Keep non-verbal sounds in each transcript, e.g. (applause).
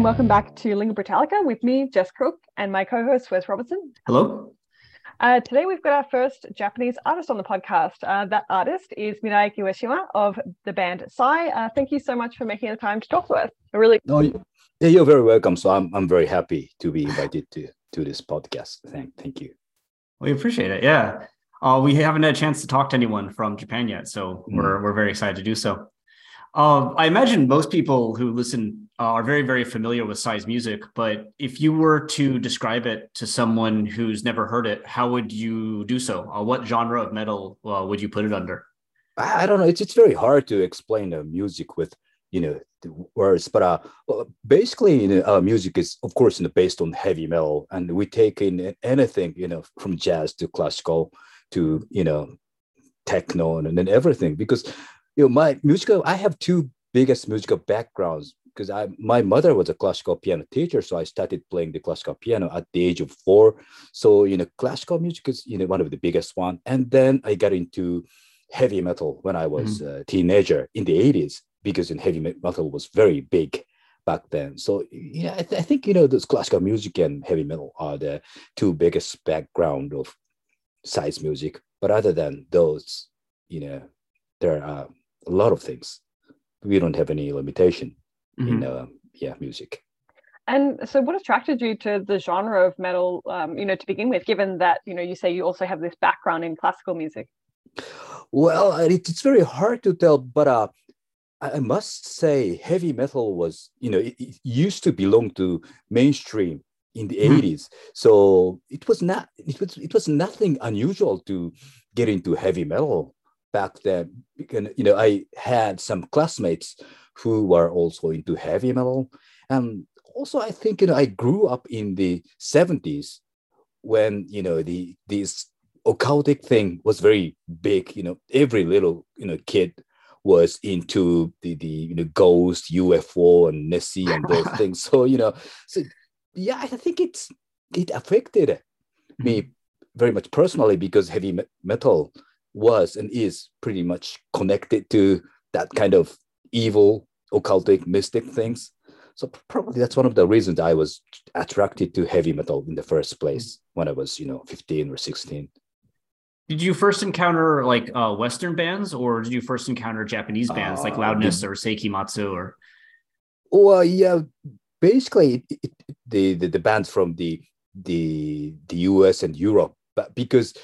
And welcome back to Lingüa Brütallica with me, Jess Crook, and my co-host Wes Robertson. Hello. Uh, today we've got our first Japanese artist on the podcast. Uh, that artist is Mirai Kawashima of the band Sigh. Uh, thank you so much for making the time to talk to us. I really. No, yeah, you're very welcome. So I'm I'm very happy to be invited to to this podcast. Thank thank you. We appreciate it. Yeah. Uh, we haven't had a chance to talk to anyone from Japan yet, so mm. we're we're very excited to do so. Uh, I imagine most people who listen are very, very familiar with Sigh's music. But if you were to describe it to someone who's never heard it, how would you do so? Uh, what genre of metal uh, would you put it under? I, don't know. It's it's very hard to explain the music with you know words, but uh, basically, you know, uh, music is of course you know, based on heavy metal, and we take in anything you know from jazz to classical to you know techno and then everything because you know, my musical, I have two biggest musical backgrounds because I my mother was a classical piano teacher, so I started playing the classical piano at the age of four. So you know, classical music is you know one of the biggest one, and then I got into heavy metal when I was mm-hmm. a teenager in the 80s because in heavy metal was very big back then. So yeah, I, th- I think you know those classical music and heavy metal are the two biggest background of Sigh's music. But other than those, you know, there are a lot of things. We don't have any limitation mm-hmm. in uh, yeah music. And so, what attracted you to the genre of metal? Um, you know, to begin with, given that you know you say you also have this background in classical music. Well, it's very hard to tell, but uh, I must say, heavy metal was you know it, it used to belong to mainstream in the mm. 80s so it was not it was it was nothing unusual to get into heavy metal back then, you know, I had some classmates who were also into heavy metal. And also, I think, you know, I grew up in the 70s when, you know, the this occultic thing was very big. You know, every little, you know, kid was into the, the you know, ghost, UFO, and Nessie and those (laughs) things. So, you know, so yeah, I think it's it affected me mm-hmm. very much personally because heavy metal was and is pretty much connected to that kind of evil, occultic, mystic things. So probably that's one of the reasons I was attracted to heavy metal in the first place when I was, you know, 15 or 16. Did you first encounter like uh, Western bands or did you first encounter Japanese bands uh, like Loudness or Seikimatsu or? Well, yeah, basically it, it, the, the, the bands from the, the, the US and Europe, but because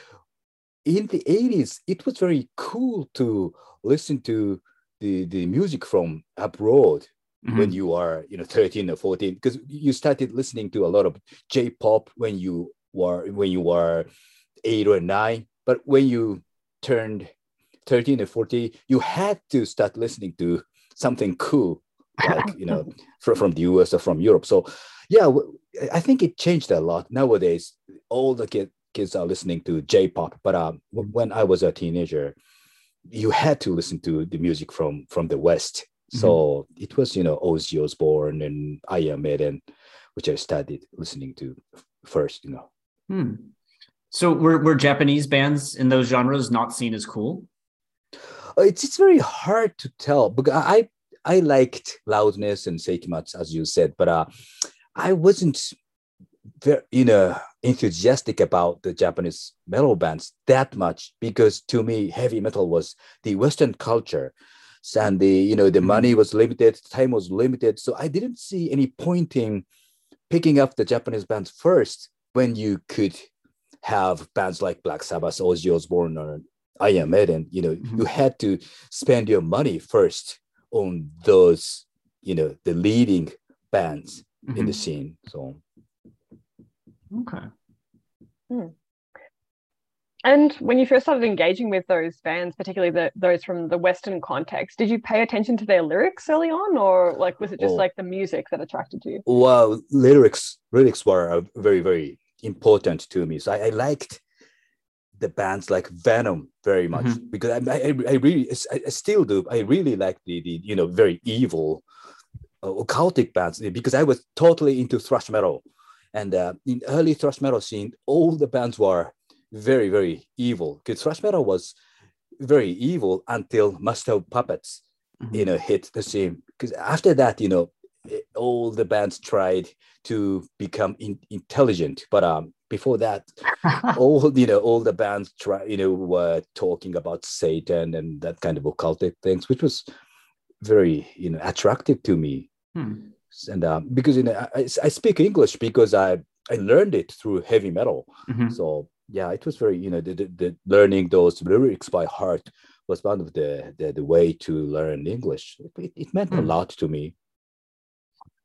in the 80s, it was very cool to listen to the, the music from abroad mm-hmm. when you are, you know, 13 or 14, because you started listening to a lot of J-pop when you were when you were eight or nine. But when you turned 13 or 14, you had to start listening to something cool, like, you know, (laughs) from, from the US or from Europe. So yeah, I think it changed a lot. Nowadays, all the kids kids are listening to J-pop, but um, when I was a teenager, you had to listen to the music from from the West. Mm-hmm. So it was, you know, Ozzy Osbourne and Iron Maiden, which I started listening to first, you know. Hmm. So were, were Japanese bands in those genres not seen as cool? Uh, it's it's very hard to tell because I I liked loudness and seikimatsu as you said, but uh, I wasn't very you know enthusiastic about the Japanese metal bands that much because to me heavy metal was the Western culture. and the you know the money was limited, time was limited. So I didn't see any point in picking up the Japanese bands first when you could have bands like Black Sabbath, Ozzy Osbourne, or Iron Maiden. You know, Mhm. you had to spend your money first on those, you know, the leading bands in the Mhm. scene. So Okay. And when you first started engaging with those bands, particularly the, those from the Western context, did you pay attention to their lyrics early on, or like was it just Oh. like the music that attracted you? well lyrics lyrics were uh, very very important to me. So i, I liked the bands like venom very much because I, I, I really I, I still do. I really like the, the you know very evil uh, occultic bands because i was totally into thrash metal and uh, in early thrash metal scene all the bands were very very evil because thrash metal was very evil until master puppets Mhm. you know hit the scene because after that you know eh, all the bands tried to become in, intelligent but um before that (laughs) all you know all the bands try you know were talking about satan and that kind of occultic things which was very you know attractive to me Hmm. And um, because you know I, I speak english because i i learned it through heavy metal Mhm. so yeah it was very you know the, the, the learning those lyrics by heart was one of the the, the way to learn english it, it meant a Hmm. lot to me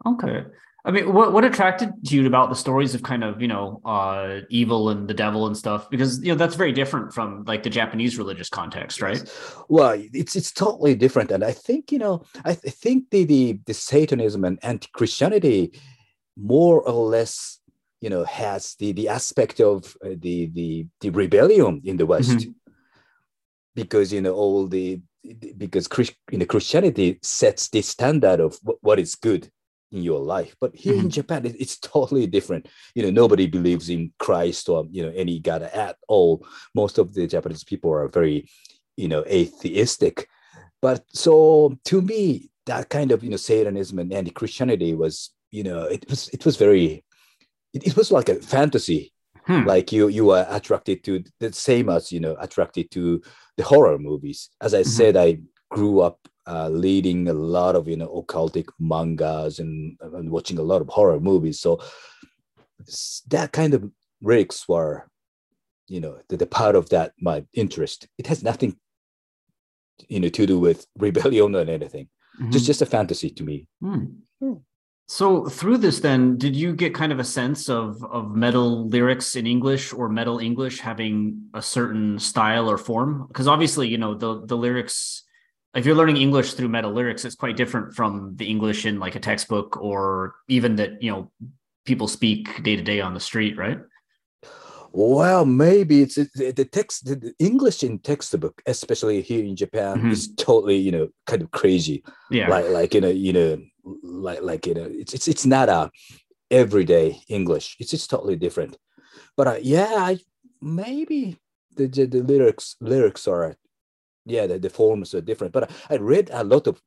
Okay. I mean, what what attracted you about the stories of kind of you know uh, evil and the devil and stuff? Because you know that's very different from like the Japanese religious context, right? well it's it's totally different. And i think you know i th- think the the, the satanism and anti-christianity more or less you know has the the aspect of uh, the the the rebellion in the west. Because you know all the because Chris, you know christianity sets the standard of wh- what is good in your life but here in Mhm. japan it- it's (laughs) totally different you know nobody believes in christ or you know any god at all most of the japanese people are very you know atheistic but so to me that kind of you know satanism and anti-christianity was you know it was it was very it, it was like a fantasy Hmm. like you you are attracted to the same as you know attracted to the horror movies as i Mhm. said i grew up uh, leading a lot of you know occultic mangas and, and watching a lot of horror movies so that kind of lyrics were you know the, the part of that my interest it has nothing you know to do with (laughs) rebellion or anything Mhm. just just a fantasy to me. Hmm. So through this, then, did you get kind of a sense of of metal lyrics in English or metal English having a certain style or form? Because obviously, you know, the the lyrics. If you're learning English through metal lyrics, it's quite different from the English in like a textbook or even that you know people speak day to day on the street, right? Well, maybe it's it, the text, the, English in textbook, especially here in Japan, Mhm. is totally you know kind of crazy. Yeah. Like like you know you know like like you know it's it's it's not a everyday English. It's just totally different. But uh, yeah, I maybe the, the the lyrics lyrics are yeah the, the forms are different. But I, I read a lot of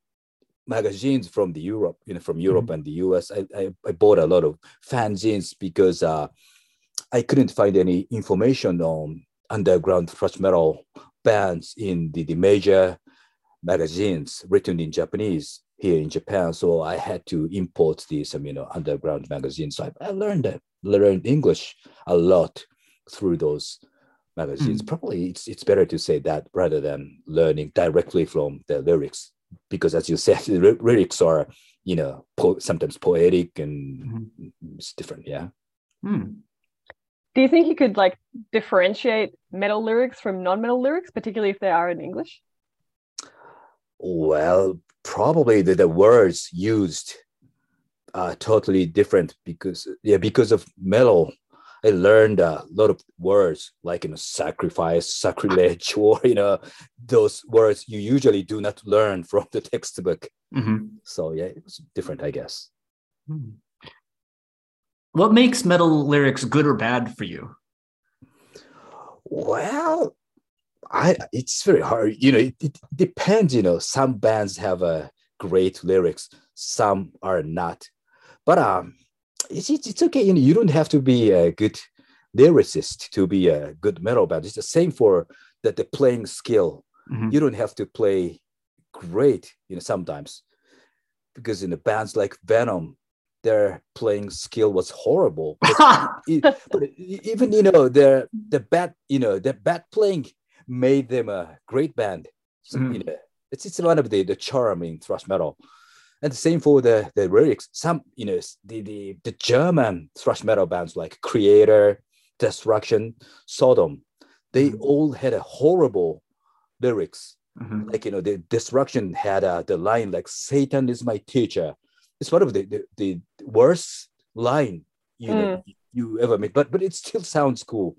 magazines from the Europe, you know, from Europe and the US. I, I, I bought a lot of fanzines because uh, I couldn't find any information on underground thrash metal bands in the, the major magazines written in Japanese here in Japan. So I had to import these, um, you know, underground magazines. So I, I learned that, learned English a lot through those magazines. Mm. Probably it's it's better to say that rather than learning directly from the lyrics, because as you said, (laughs) the lyrics are, you know, po- sometimes poetic and it's different. Yeah. Hmm. Do you think you could like differentiate metal lyrics from non-metal lyrics, particularly if they are in English? Well, probably the, the words used are totally different because yeah, because of metal, I learned a lot of words like you know sacrifice, (laughs) sacrilege, or you know those words you usually do not learn (laughs) from the textbook. Mhm. So yeah, it was different, I guess. Hmm. What makes metal lyrics good or bad for you? Well, I it's very hard. You know, it, it depends. You know, some bands have a great lyrics, some are not. But um, it's it's, okay. You know, you don't have to be a good lyricist to be a good metal band. It's the same for the, the playing skill. Mhm. You don't have to play great, you know, sometimes because in the bands like Venom, their playing skill was horrible. (laughs) But, but even you know their the bad you know the bad playing made them a great band. So, Mhm. you know, it's it's one of the the charm in thrash metal. And the same for the the lyrics. Some you know the the, the German thrash metal bands like Kreator, Destruction, Sodom, they Mhm. all had a horrible lyrics Mhm. like you know the destruction had uh, the line like satan is my teacher it's one of the the, the worst line you know you ever made but but it still sounds cool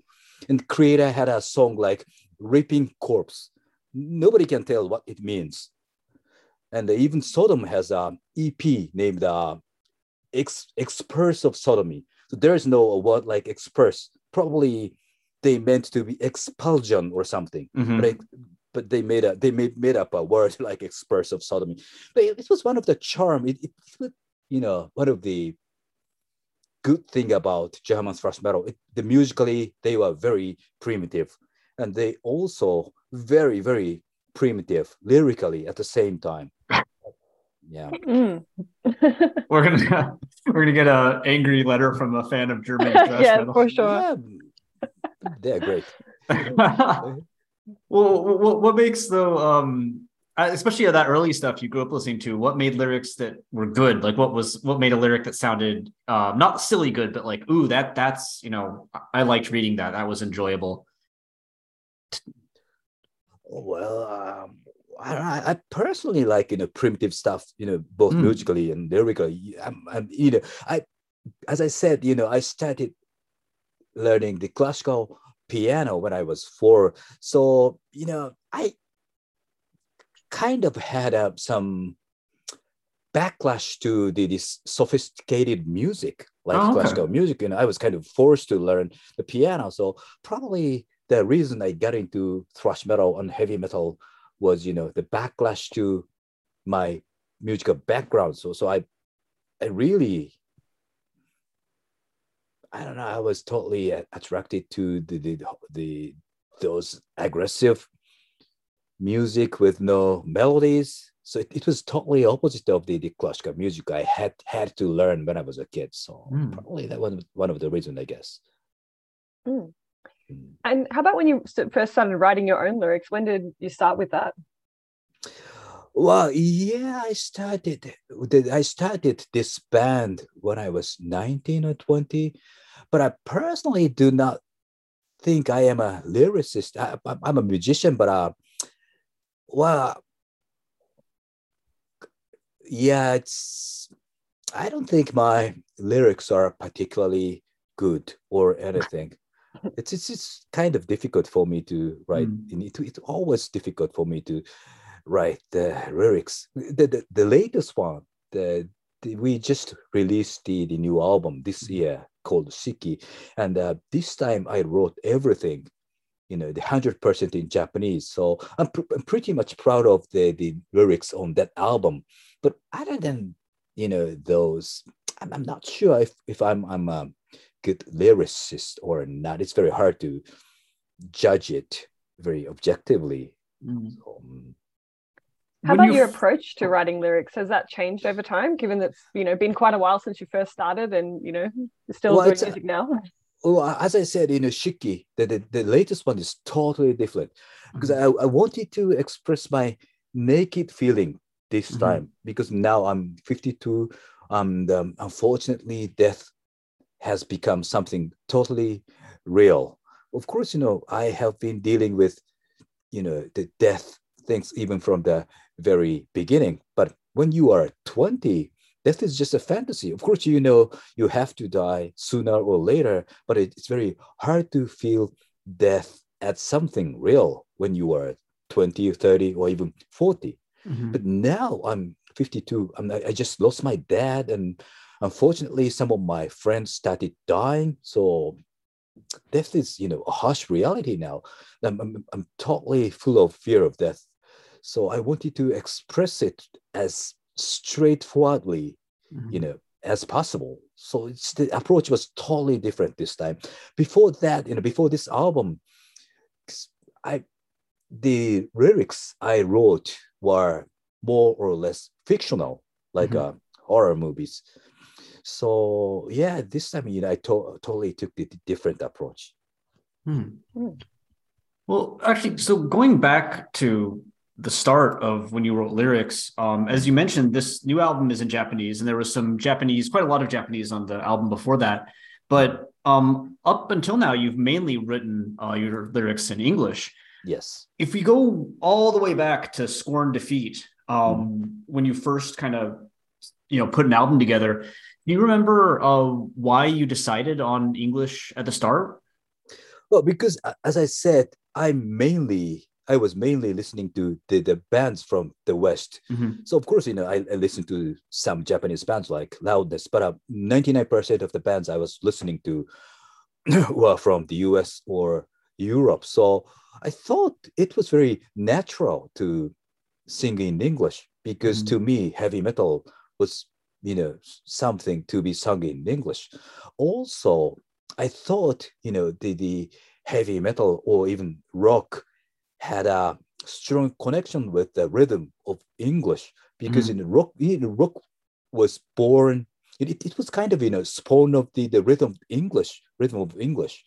and Kreator had a song like ripping corpse nobody can tell what it means and even sodom has a ep named uh ex Expurse of sodomy so there is no word like Expurse probably they meant to be expulsion or something Mhm. but I, but they made a they made made up a word (laughs) like Expurse of sodomy. But it, it was one of the charm. It, it, it you know one of the good thing about German thrash metal. It, the musically they were very primitive, and they also very very primitive lyrically at the same time. Yeah. Mm. (laughs) We're gonna (laughs) we're gonna get a angry letter from a fan of German (laughs) yeah, metal. for sure. Yeah, they're great. well, what, what makes though, um, uh, especially that early stuff you grew up listening to, what made lyrics that were good? Like, what was what made a lyric that sounded uh, not silly good, but like, ooh, that that's you know, I- I liked reading that. That was enjoyable. Well, um, I, don't know, I I personally like you know primitive stuff, you know, both Mm. musically and lyrically. I'm, I'm, you know, I, as I said, you know, I started learning the classical piano when I was four. So you know, I kind of had uh, some backlash to the this sophisticated music, like Oh, okay. classical music, and I was kind of forced to learn the piano. So probably the reason I got into thrash metal and heavy metal was, you know, the backlash to my musical background. So, so I, I really, I don't know, I was totally attracted to the the, the those aggressive music with no melodies. So it, it was totally opposite of the, the classical music I had had to learn when I was a kid. So Mm. probably that was one of the reasons, I guess. Mm. And how about when you first started writing your own lyrics? When did you start with that? Well, yeah, I started. I started this band when I was nineteen or twenty, but I personally do not think I am a lyricist. I, I'm a musician, but uh, well, yeah, it's. I don't think my lyrics are particularly good or anything. It's it's, it's kind of difficult for me to write. Mm. It, it's always difficult for me to write the lyrics. The, the, the latest one, the, the we just released the, the new album this year called Shiki, and uh, this time I wrote everything, you know, the hundred percent in Japanese. So I'm, pr- I'm pretty much proud of the the lyrics on that album. But other than you know those, I'm, I'm not sure if if I'm I'm a good lyricist or not. It's very hard to judge it very objectively. Um, How about your f- approach to writing lyrics? Has that changed over time, given that it's you know been quite a while since you first started, and you know you're still Well, doing it's music now? Well, as I said, in a Shiki, the, the, the latest one is totally different because I, I wanted to express my naked feeling this Mhm. time because now I'm 52 and um, unfortunately death has become something totally real. Of course, you know, I have been dealing with, you know, the death things even from the very beginning. But when you are 20, death is just a fantasy. Of course, you know you have to die sooner or later, but it's very hard to feel death as something real when you are 20, 30, or even 40. Mhm. But now I'm 52. I'm, I just lost my dad, and unfortunately, some of my friends started dying. So death is, you know, a harsh reality now. I'm, I'm, I'm totally full of fear of death. So I wanted to express it as straightforwardly, you Mhm. know, as possible. So it's the approach was totally different this time. Before that, you know, before this album, I the lyrics I wrote were more or less fictional, like Mhm. uh, horror movies. So yeah, this time you know I to- totally took the the different approach. Hmm. Hmm. Well, actually, so going back to the start of when you wrote lyrics, um, as you mentioned, this new album is in Japanese, and there was some Japanese, quite a lot of Japanese on the album before that. But um, up until now, you've mainly written uh, your lyrics in English. Yes. If we go all the way back to Scorn Defeat, um, when you first kind of, you know, put an album together, do you remember uh, why you decided on English at the start? Well, because uh, as I said, I mainly I was mainly listening to the, the bands from the West. Mhm. So of course, you know, I, I listened to some Japanese bands like Loudness, but uh, 99% of the bands I was listening to (clears throat) were from the US or Europe. So I thought it was very natural to sing in English because Mhm. to me, heavy metal was, you know, something to be sung in English. Also, I thought, you know, the, the heavy metal or even rock had a strong connection with the rhythm of English because in rock, you know, rock was born. It, it, it was kind of you know spawn of the, the rhythm of English, rhythm of English.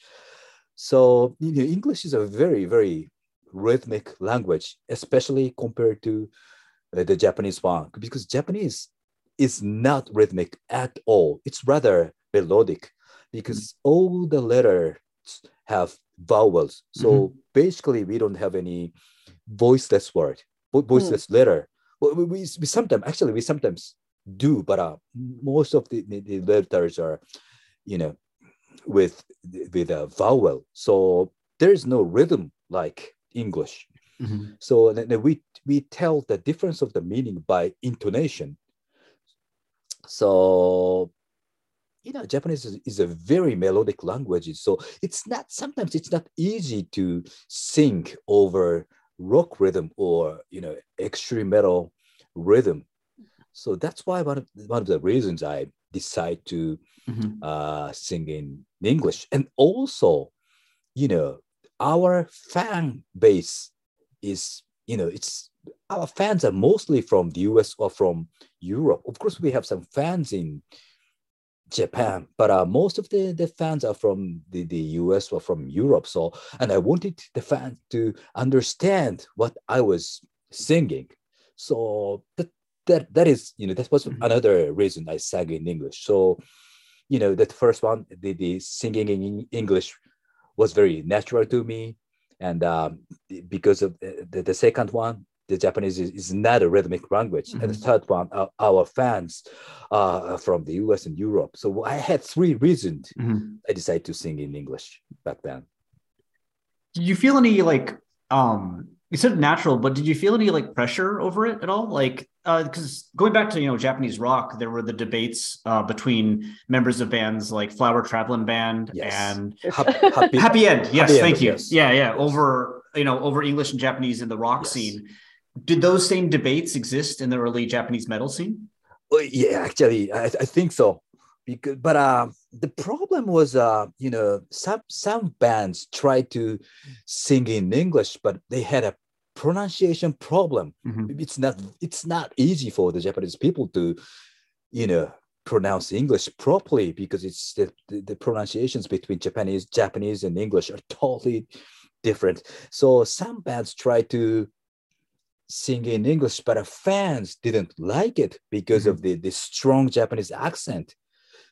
So you know, English is a very very rhythmic language, especially compared to uh, the Japanese one, because Japanese is not rhythmic at all. It's rather melodic because all the letters have vowels. So basically, we don't have any voiceless word, vo- voiceless letter. Well, we, we, we sometimes actually we sometimes do, but uh, most of the, the, the letters are, you know, with with a vowel. So there is no rhythm like English. Mhm. So we we tell the difference of the meaning by intonation. So you know, Japanese is, is a very melodic language. So it's not sometimes it's not easy to sing over rock rhythm or you know extreme metal rhythm. So that's why one of one of the reasons I decide to Mhm. uh, sing in English. And also, you know, our fan base is, you know, it's our fans are mostly from the US or from Europe. Of course, we have some fans in Japan, but uh, most of the, the fans are from the, the US or from Europe. So, and I wanted the fans to understand what I was singing. So that that that is, you know, that was Mhm. another reason I sang in English. So, you know, that first one, the, the singing in English was very natural to me. And um, because of the, the, second one, the Japanese is, is not a rhythmic language. And the Mhm. third one, our, our fans uh, from the US and Europe. So I had three reasons Mhm. I decided to sing in English back then. Did you feel any like um you said natural, but did you feel any like pressure over it at all? Like uh because going back to you know Japanese rock, there were the debates uh between members of bands like Flower Traveling Band Yes. and Hap- happy, Happy End. Yes, Happy End, thank you. yes. Yeah, yeah. Over you know, over English and Japanese in the rock Yes. scene. Did those same debates exist in the early Japanese metal scene? Well, yeah, actually, I, I think so. Because, but uh, the problem was, uh, you know, some some bands tried to sing in English, but they had a pronunciation problem. Mhm. It's not it's not easy for the Japanese people to, you know, pronounce English properly because it's the, the, the pronunciations between Japanese Japanese and English are (laughs) totally different. So some bands try to sing in English, but our fans didn't like it because of the, the strong Japanese accent.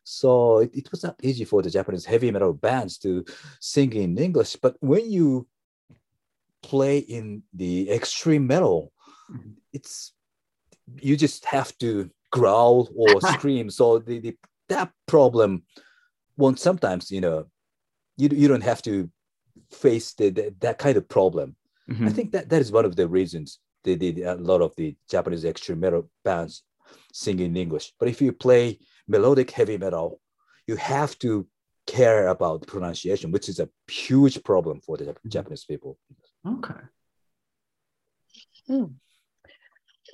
So it, it was not easy for the Japanese heavy metal bands to sing in English. But when you play in the extreme metal, Mhm. it's you just have to growl or (laughs) scream. So the, the that problem won't sometimes, you know, you, you don't have to face the, the, that kind of problem. I Mhm. think that that is one of the reasons they did a lot of the Japanese extreme metal bands sing in English. But if you play melodic heavy metal, you have to care about pronunciation, which is a huge problem for the Jap- Mhm. Japanese people. Okay.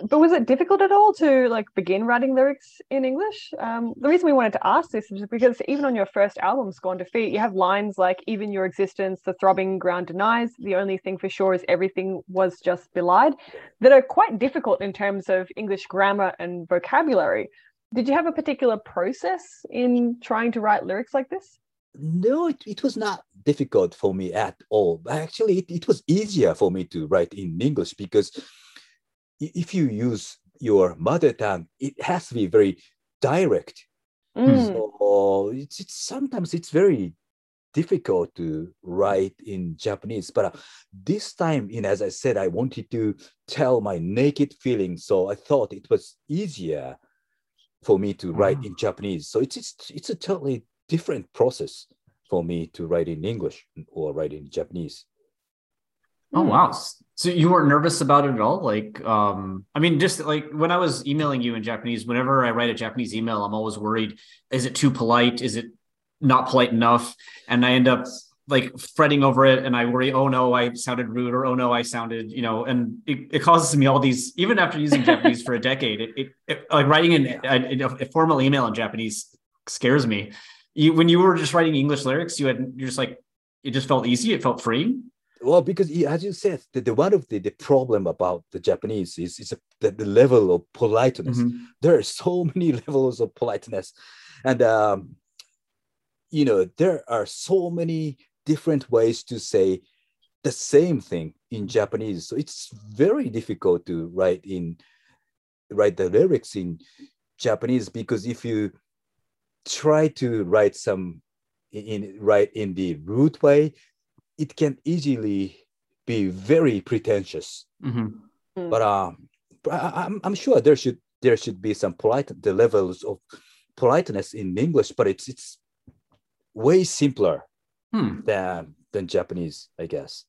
but was it difficult at all to like begin writing lyrics in English? Um, the reason we wanted to ask this is because even on your first album, Scorn Defeat, you have lines like "Even your existence, the throbbing ground denies. The only thing for sure is everything was just belied," that are quite difficult in terms of English grammar and vocabulary. Did you have a particular process in trying to write lyrics like this? No, it, it was not difficult for me at all. Actually, it, it was easier for me to write in English because if you use your mother tongue, it has to be very direct. Mm. So it's, it's sometimes it's very difficult to write in Japanese. But uh, this time, in as I said, I wanted to tell my naked feelings, so I thought it was easier for me to write Wow. in Japanese. So it's it's, it's a totally different process for me to write in English or write in Japanese. Oh wow. So you weren't nervous about it at all? Like um I mean just like when I was emailing you in Japanese, whenever I write a Japanese email, I'm always worried is it too polite? Is it not polite enough? And I end up like fretting over it and I worry, oh no, I sounded rude or oh no, I sounded, you know, and it, it causes me all these even after using (laughs) Japanese for a decade, it, it, it like writing an, a, a formal email in Japanese scares me. You when you were just writing English lyrics, you had you're just like it just felt easy, it felt free. Well, because as you said, the, the one of the, the problem about the Japanese is, is the, the level of politeness. Mhm. There are so (laughs) many levels of politeness. And, um, you know, there are so many different ways to say the same thing in Japanese. So it's very difficult to write in, write the lyrics in Japanese because if you try to write some in, in write in the rude way, it can easily be very pretentious. Mhm. But um, I, I- I'm, I'm sure there should there should be some polite the levels of politeness in English, but it's it's way simpler Hmm. than than Japanese, I guess.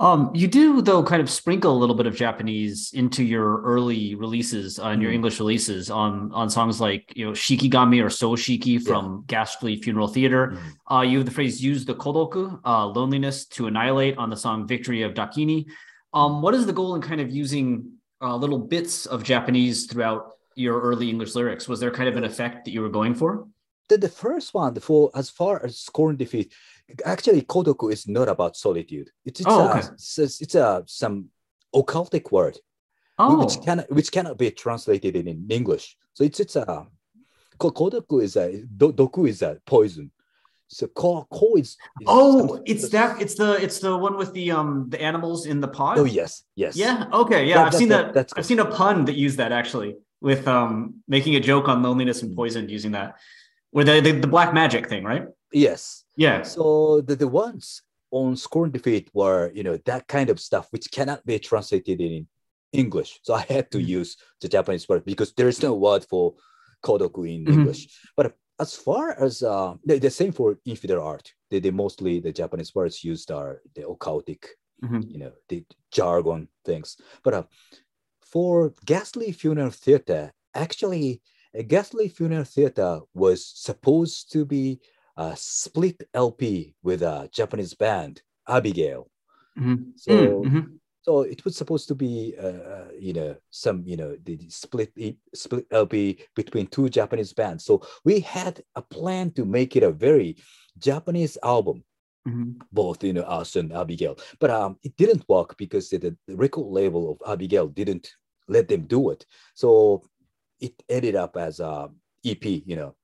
Um, you do though kind of sprinkle a little bit of Japanese into your early releases uh, and your. English releases on on songs like you know Shikigami or Soushiki from Ghastly Funeral Theater. Uh, you have the phrase "use the kodoku," uh, loneliness, to annihilate on the song "Victory of Dakini." Um, what is the goal in kind of using uh, little bits of Japanese throughout your early English lyrics? Was there kind of an effect that you were going for? The, the first one, for as far as scorn defeat, actually kodoku is not about solitude. It's it's, Oh, okay. it's, a- it's a some occultic word Oh, which cannot which cannot be translated in, in English. So it's it's a kodoku is a do, doku is a poison. So ko, ko is, is oh, it's that. It's the it's the one with the um the animals in the pod. Oh yes, yes. Yeah. Okay. Yeah. That- I've that- seen that- that. that's I've seen a pun that used that actually with um making a joke on loneliness and poison using that, where the the, the black magic thing, right? Yes. Yeah. So the, the ones on scorn defeat were you know that kind of stuff which cannot be translated in English. So I had to Mhm. use the Japanese word because there is no word for kodoku in Mhm. English. But as far as uh, the, the same for infidel art, they, they mostly the Japanese words used are the occultic Mhm. you know the jargon things but uh, for ghastly funeral theater actually a ghastly funeral theater was supposed to be a split lp with a japanese band abigail Mhm. so Mm, mhm. so it was supposed to be uh, you know some you know the split split lp between two japanese bands so we had a plan to make it a very japanese album Mhm. both you know us and Abigail. But um, it didn't work because the, the record label of Abigail didn't let them do it. So it ended up as a EP. You know,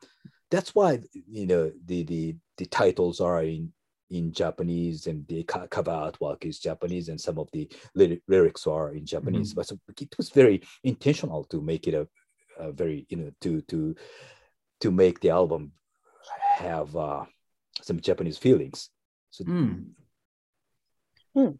that's why you know the the the titles are in in Japanese and the co- cover artwork is Japanese and some of the lyrics are in Japanese. But so it was very intentional to make it a, a very you know to to to make the album have uh, some Japanese feelings. So Mm.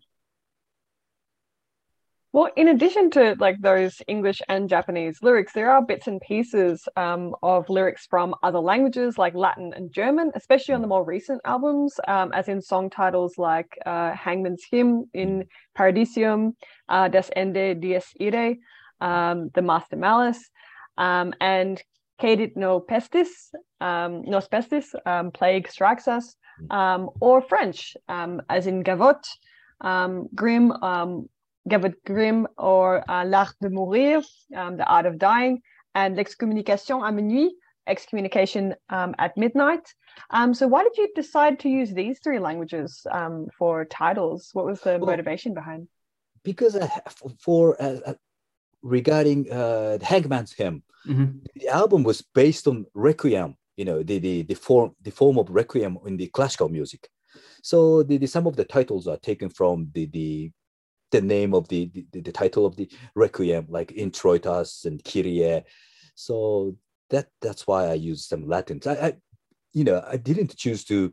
Well, in addition to like those English and Japanese lyrics, there are bits and pieces um, of lyrics from other languages like Latin and German, especially on the more recent albums, um, as in song titles like uh, Hangman's Hymn in Paradisum, uh, Das Ende Dies Irae, um, The Master Malice, um, and Kaedit no Pestis, um, Nos Pestis, um, Plague Strikes Us, or French, as in Gavotte, um, Grim, um, Grimm or uh, L'Art de Mourir, um, The Art of Dying, and L'excommunication à minuit, Excommunication um, at Midnight. Um, so, why did you decide to use these three languages um, for titles? What was the well, motivation behind? Because uh, for uh, uh, regarding uh, Hangman's Hymn, mm-hmm. the album was based on Requiem. You know, the, the the form the form of Requiem in the classical music. So the, the some of the titles are taken from the the the name of the, the, the title of the requiem, like Introitus and Kyrie. So that that's why I use some Latin. I, I you know, I didn't choose to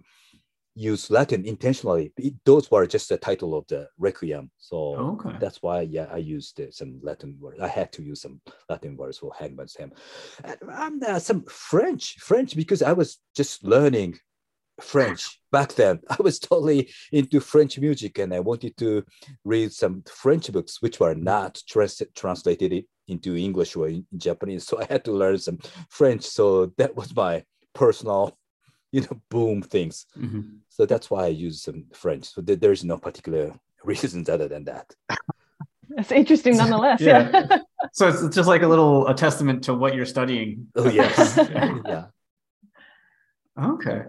use Latin intentionally. It, those were just the title of the requiem. So okay. that's why, yeah, I used uh, some Latin words. I had to use some Latin words for Hangman's Hymn. And uh, some French, French because I was just learning French back then. (laughs) I was totally into French music and I wanted to read some French books, which were not trans- translated into English or in Japanese. So I had to learn some French. So that was my personal, (laughs) you know, boom things. Mm-hmm. So that's why I use some French. So th- there's no particular (laughs) reasons other than that. It's interesting nonetheless. yeah. yeah. so it's just like a little a testament to what you're studying. Oh yes. yeah. Okay.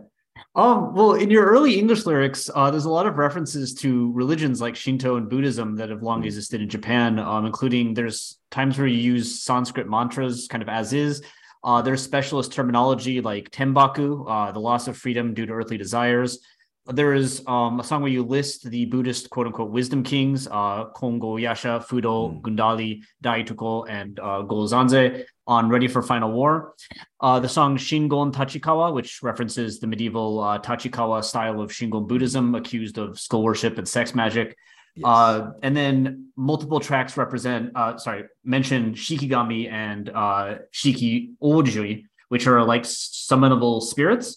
Um, well, in your early English lyrics, uh, there's a lot of references to religions like Shinto and Buddhism that have long hmm. existed in Japan, um, including there's times where you use Sanskrit mantras kind of as is. Uh, there's specialist terminology like tembaku, uh, the loss of freedom due to earthly desires. There is um, a song where you list the Buddhist quote unquote wisdom kings, uh, Kongo Yasha, Fudo, mm. Gundari, Daiitoku, and uh, Golozanze on Ready for Final War. Uh, the song Shingon Tachikawa, which references the medieval uh, Tachikawa style of Shingon Buddhism, accused of skull worship and sex magic. Yes. Uh, and then multiple tracks represent, uh, sorry, mention Shikigami and uh, Shiki Ojui, which are like summonable spirits.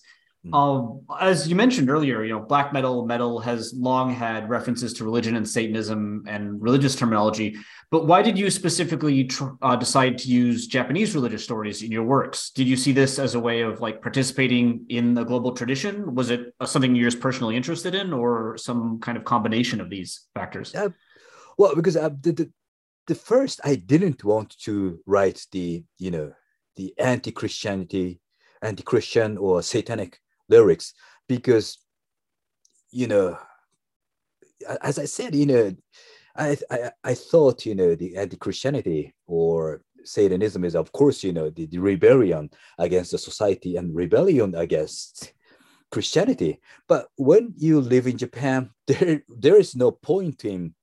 Um, as you mentioned earlier, you know, black metal metal has long had references to religion and Satanism and religious terminology. But why did you specifically tr- uh, decide to use Japanese religious stories in your works? Did you see this as a way of like participating in the global tradition? Was it uh, something you're just personally interested in, or some kind of combination of these factors? Uh, well, because uh, the, the the first I didn't want to write the you know the anti-Christianity, anti-Christian or satanic lyrics because you know as i said you know I, I, I thought you know the anti-christianity or satanism is of course you know the, the rebellion against the society and rebellion against christianity. But when you live in japan (laughs) there there is no point in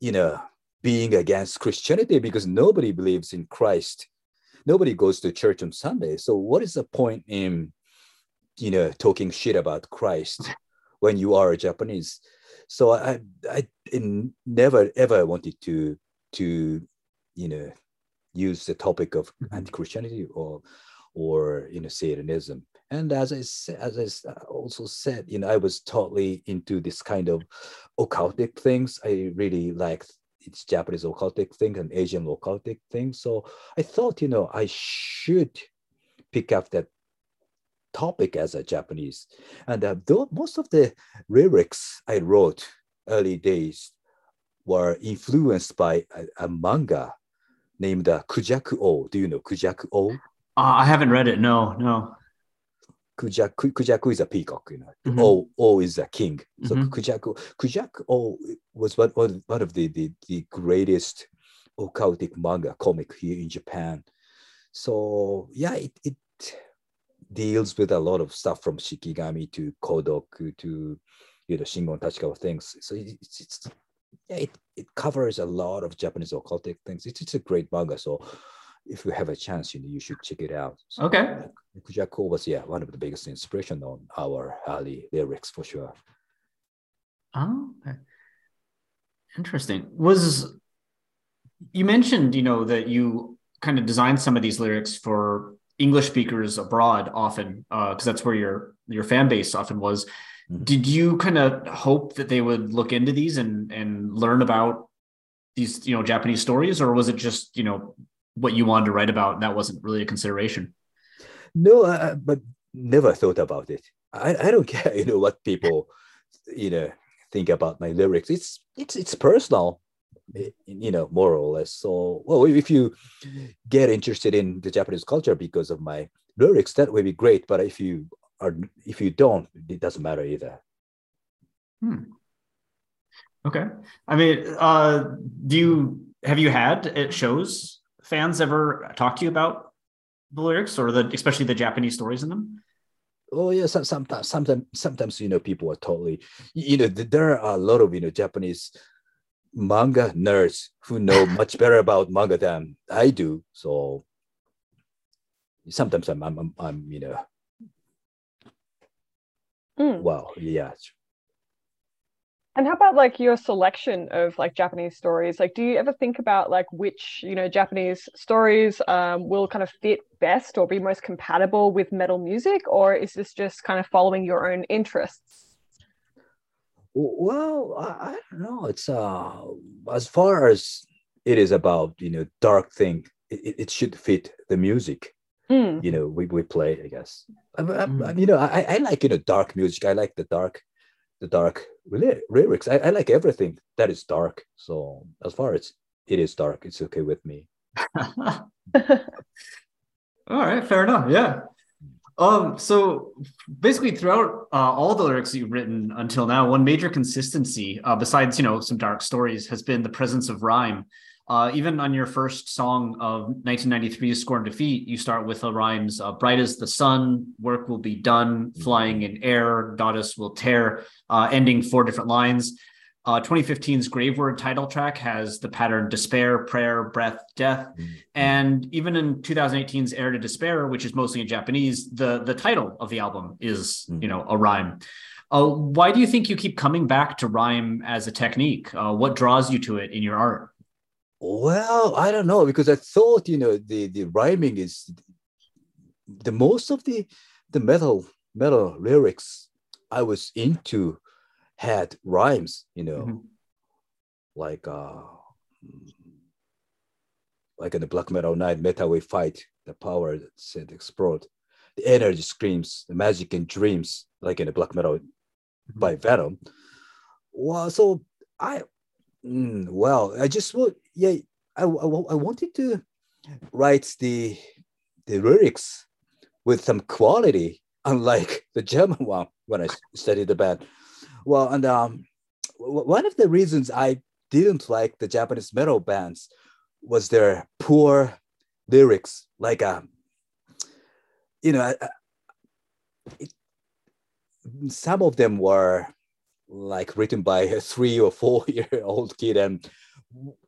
you know being against christianity because nobody believes in christ. Nobody goes to church on sunday. So what is the point in you know talking shit about Christ when you are a Japanese. So I I never ever wanted to to you know use the topic of mm-hmm. anti-Christianity or or you know Satanism. And as I as I also said, you know, I was totally into this kind of occultic things. I really liked it's Japanese occultic things and Asian occultic things. So I thought, you know, I should pick up that topic as a Japanese. And uh, though most of the lyrics I wrote early days were influenced by a, a manga named uh, Kujaku O. Do you know Kujaku O? Uh, I haven't read it. No, no. Kujaku, Kujaku is a peacock, you know. Mm-hmm. O, o is a king. So mm-hmm. Kujaku, Kujaku O was one, one, one of the, the, the greatest occultic manga comic here in Japan. So yeah, it, it deals with a lot of stuff from Shikigami to Kodoku to you know Shingon Tachikawa things. So it's, it's yeah, it, it covers a lot of Japanese occultic things. It's, it's a great manga. So if you have a chance, you know, you should check it out. So, okay. Uh, Kujaku was yeah one of the biggest inspiration on our early lyrics for sure. Oh, okay. interesting. Was you mentioned you know that you kind of designed some of these lyrics for English speakers abroad often, because uh, that's where your your fan base often was. Mm-hmm. Did you kind of hope that they would look into these and and learn about these you know Japanese stories, or was it just you know what you wanted to write about and that wasn't really a consideration? No, uh, but never thought about it. I, I don't (laughs) care, you know, what people, you know, think about my lyrics. It's it's it's personal. You know, more or less. So, well, if you get interested in the Japanese culture because of my lyrics, that would be great. But if you are, if you don't, it doesn't matter either. Hmm. Okay. I mean, uh, do you have you had at shows fans ever talk to you about the lyrics or the especially the Japanese stories in them? Oh yeah, sometimes sometimes sometimes you know people are totally you know there are a lot of you know Japanese manga nerds who know (laughs) much better about manga than I do. So sometimes I'm I'm, I'm, I'm you know mm. wow yeah and how about like your selection of like Japanese stories? Like, do you ever think about like which you know Japanese stories um, will kind of fit best or be most compatible with metal music, or is this just kind of following your own interests? Well, I, I don't know. It's uh as far as it is about you know dark thing, it, it should fit the music. Mm. You know, we, we play. I guess. I, I, mm. You know, I, I like you know dark music. I like the dark the dark lyrics. I, I like everything that is dark. So as far as it is dark, it's okay with me. (laughs) All right, fair enough. Yeah. Um, so basically throughout uh, all the lyrics you've written until now, one major consistency, uh, besides you know some dark stories, has been the presence of rhyme. Uh, even on your first song of 1993, Scorn Defeat, you start with the rhymes uh, bright as the sun, work will be done, mm-hmm. flying in air, goddess will tear, uh, ending four different lines. Uh, 2015's Graveward title track has the pattern despair, prayer, breath, death. Mm-hmm. And even in 2018's Heir to Despair, which is mostly in Japanese, the, the title of the album is, mm-hmm. you know, a rhyme. Uh, why do you think you keep coming back to rhyme as a technique? Uh, what draws you to it in your art? Well, I don't know because I thought you know the the rhyming is the most of the the metal metal lyrics I was into had rhymes, you know, mm-hmm. like uh like in the black metal night metal we fight the power that said explode the energy screams the magic and dreams like in the black metal mm-hmm. by venom well so i Mm, well, I just would, yeah, I, I, I wanted to write the the lyrics with some quality, (laughs) unlike the German one when I studied the band. Well, and um, one of the reasons I didn't like the Japanese metal bands was their poor lyrics. Like, um, you know, it, some of them were like written by a (laughs) three or four (laughs) year old kid and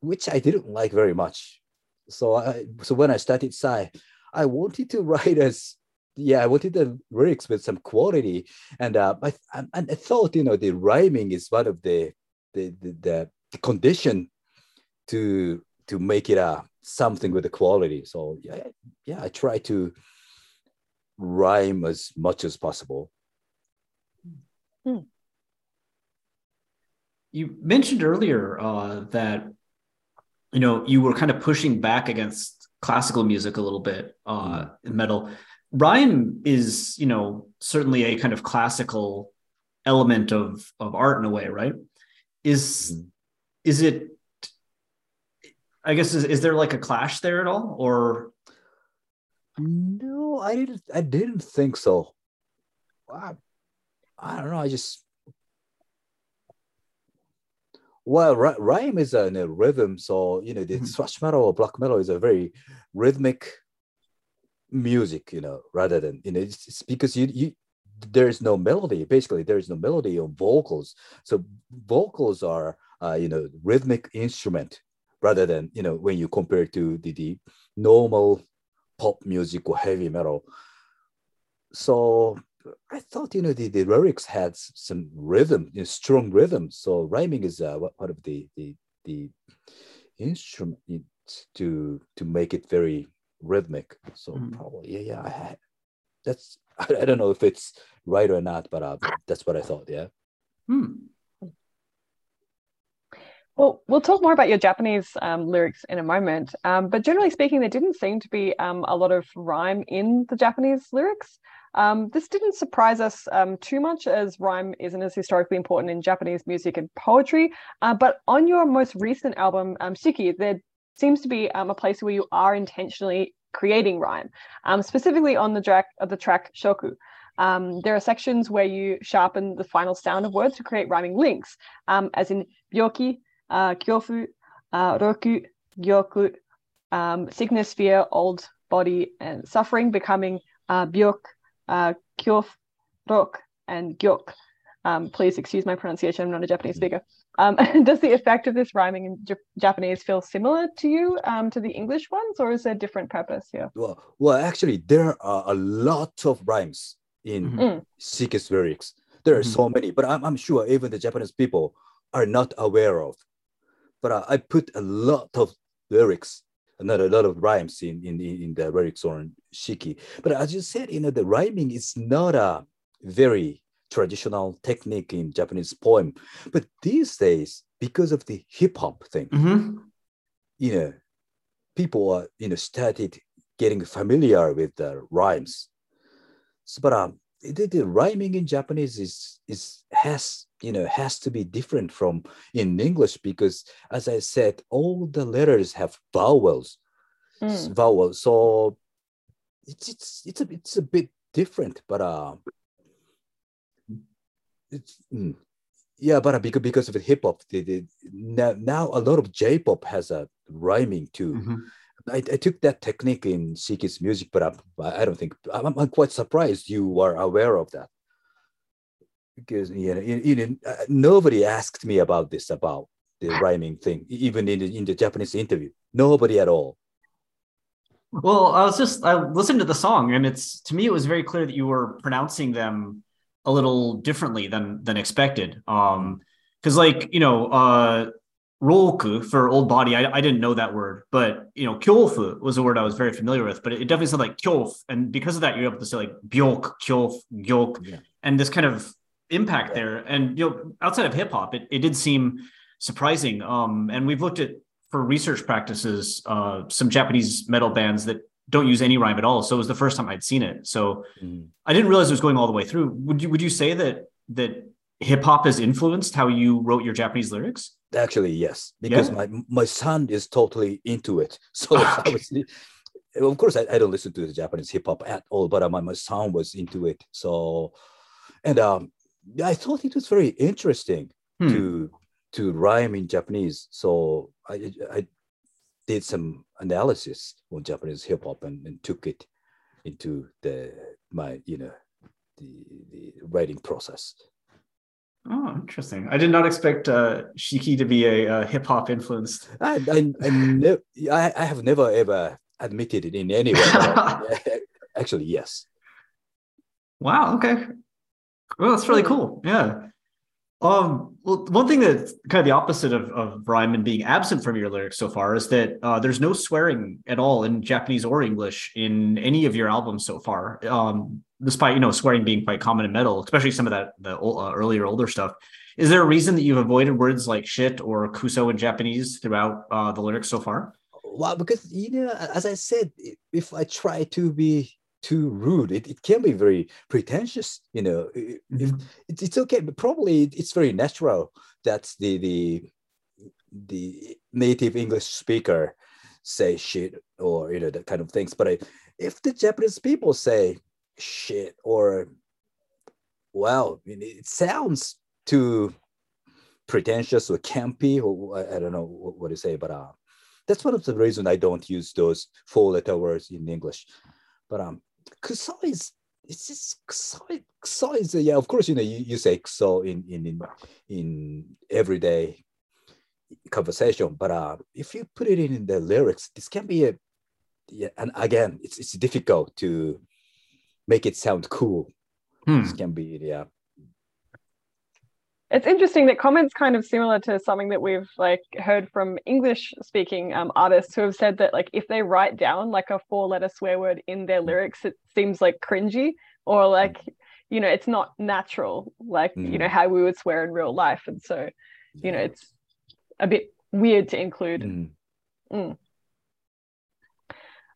which I didn't like very much. So I so when I started Sigh, I wanted to write as yeah, I wanted the lyrics with some quality, and uh, I and I thought you know the rhyming is one of the the the, the condition to to make it a uh, something with the quality. So yeah, yeah, I try to rhyme as much as possible. Hmm. You mentioned earlier uh, that you know you were kind of pushing back against classical music a little bit uh, mm. in metal. Rhyme is you know certainly a kind of classical element of of art in a way, right? Is mm. is it? I guess is, is there like a clash there at all, or? No, I didn't. I didn't think so. I, I don't know. I just well, rhyme is a, a, rhythm, so you know the mm-hmm. thrash metal or black metal is a very rhythmic music, you know, rather than you know it's, it's because you you there is no melody. Basically, there is no melody on vocals, so vocals are uh, you know rhythmic instrument rather than you know when you compare to the, the normal pop music or heavy metal. So I thought, you know, the, the lyrics had some rhythm, you know, strong rhythm. So rhyming is uh, part of the, the, the instrument to, to make it very rhythmic. So mm. probably, yeah, yeah. I, that's, (laughs) I, don't know if it's right or not, but uh, that's what I thought. Yeah. Hmm. Well, we'll talk more about your Japanese um, lyrics in a moment. Um, but generally speaking, there didn't seem to be um, a lot of rhyme in the Japanese lyrics. Um, this didn't surprise us um, too much as rhyme isn't as historically important in Japanese music and poetry. Uh, but on your most recent album, um, Shiki, there seems to be um, a place where you are intentionally creating rhyme, um, specifically on the track of the track Shoku. Um, there are sections where you sharpen the final sound of words to create rhyming links, um, as in byoki, uh, kyofu, uh, roku, gyoku, um, sickness, fear, old body, and suffering, becoming uh, byok, uh, kyof, rok, and gyok. Um, please excuse my pronunciation. I'm not a Japanese speaker. Um, (laughs) does the effect of this rhyming in J- Japanese feel similar to you um, to the English ones, or is there a different purpose here? Well, well, actually, there are a lot of rhymes in Mhm. mm lyrics. There are Mhm. so many, but I'm, I'm sure even the Japanese people are not aware of. But uh, I put a lot of lyrics, not a lot of rhymes in, in, in the lyrics on Shiki. But as you said, you know, the rhyming is not a very traditional technique in Japanese poem. But these days, because of the hip hop thing, hmm you know, people are, you know, started getting familiar with the rhymes. So, but um, the, the rhyming in Japanese is is has you know has to be different from in English because, as I said, all the letters have vowels, Mm. vowels. So it's it's it's a it's a bit different, but uh, mm, yeah, but uh, because because of the hip hop, the, now, now a lot of J pop has a rhyming too. hmm I, I took that technique in Shiki's music, but I, I don't think I'm, I'm quite surprised you are aware of that because you know, you, know uh, nobody asked me about this about the (laughs) rhyming thing, even in the, in the Japanese interview. Nobody at all. Well, I was just I listened to the song, and it's to me it was very clear that you were pronouncing them a little differently than than expected. Um, because like you know, uh, roku for old body, I, I didn't know that word, but you know, kyofu was a word I was very familiar with, but it, it definitely sounded like kyof, and because of that, you're able to say like byok, kyof, gyok, Yeah. and this kind of impact Yeah. there. And you know, outside of hip hop, it, it did seem surprising. Um, and we've looked at for research practices, uh, some Japanese metal bands that don't use any rhyme at all. So it was the first time I'd seen it. So Mm. I didn't realize it was going all the way through. Would you would you say that that hip hop has influenced how you wrote your Japanese lyrics? Actually, yes, because Yeah? my my son is totally into it. (laughs) So I was, of course, I, I don't listen to the Japanese hip hop at all, but uh, my, my son was into it. So, and um, I thought it was very interesting Hmm. to to rhyme in Japanese. So I I did some analysis on Japanese hip hop and, and took it into the my you know the the writing process. Oh, interesting. I did not expect uh, Shiki to be a, uh hip hop influenced. I I I, ne- I I have never ever admitted it in any way. (laughs) Actually, yes. Wow. Okay. Well, that's really cool. Yeah. Um, well, one thing that's kind of the opposite of, of rhyme and being absent from your lyrics so far is that uh, there's no swearing at all in Japanese or English in any of your albums so far. Um, despite you know swearing being quite common in metal, especially some of that the uh, earlier older stuff. Is there a reason that you've avoided words like shit or kuso in Japanese throughout uh, the lyrics so far? Well, because you know, as I said, if I try to be too rude, it, it can be very pretentious. You know, I- if it's, okay, but probably it's very natural that the the the native English speaker say shit or you know that kind of things. But I, if the Japanese people say shit or well, it sounds too pretentious or campy or I, I don't know what, what to say, but uh, that's one of the reasons I don't use those four letter words in English. But um, kuso is it's just kuso, kuso is yeah. Of course, you know you, you say kuso in in in in everyday conversation, but uh, if you put it in the lyrics, this can be a yeah. And again, it's it's difficult to make it sound cool. Hmm. This can be yeah. It's interesting that comments kind of similar to something that we've like heard from English speaking um, artists who have said that like if they write down like a four letter swear word in their lyrics, it seems like cringy or like you know it's not natural like you know Mm. how we would swear in real life, and so you know it's a bit weird to include. Mm.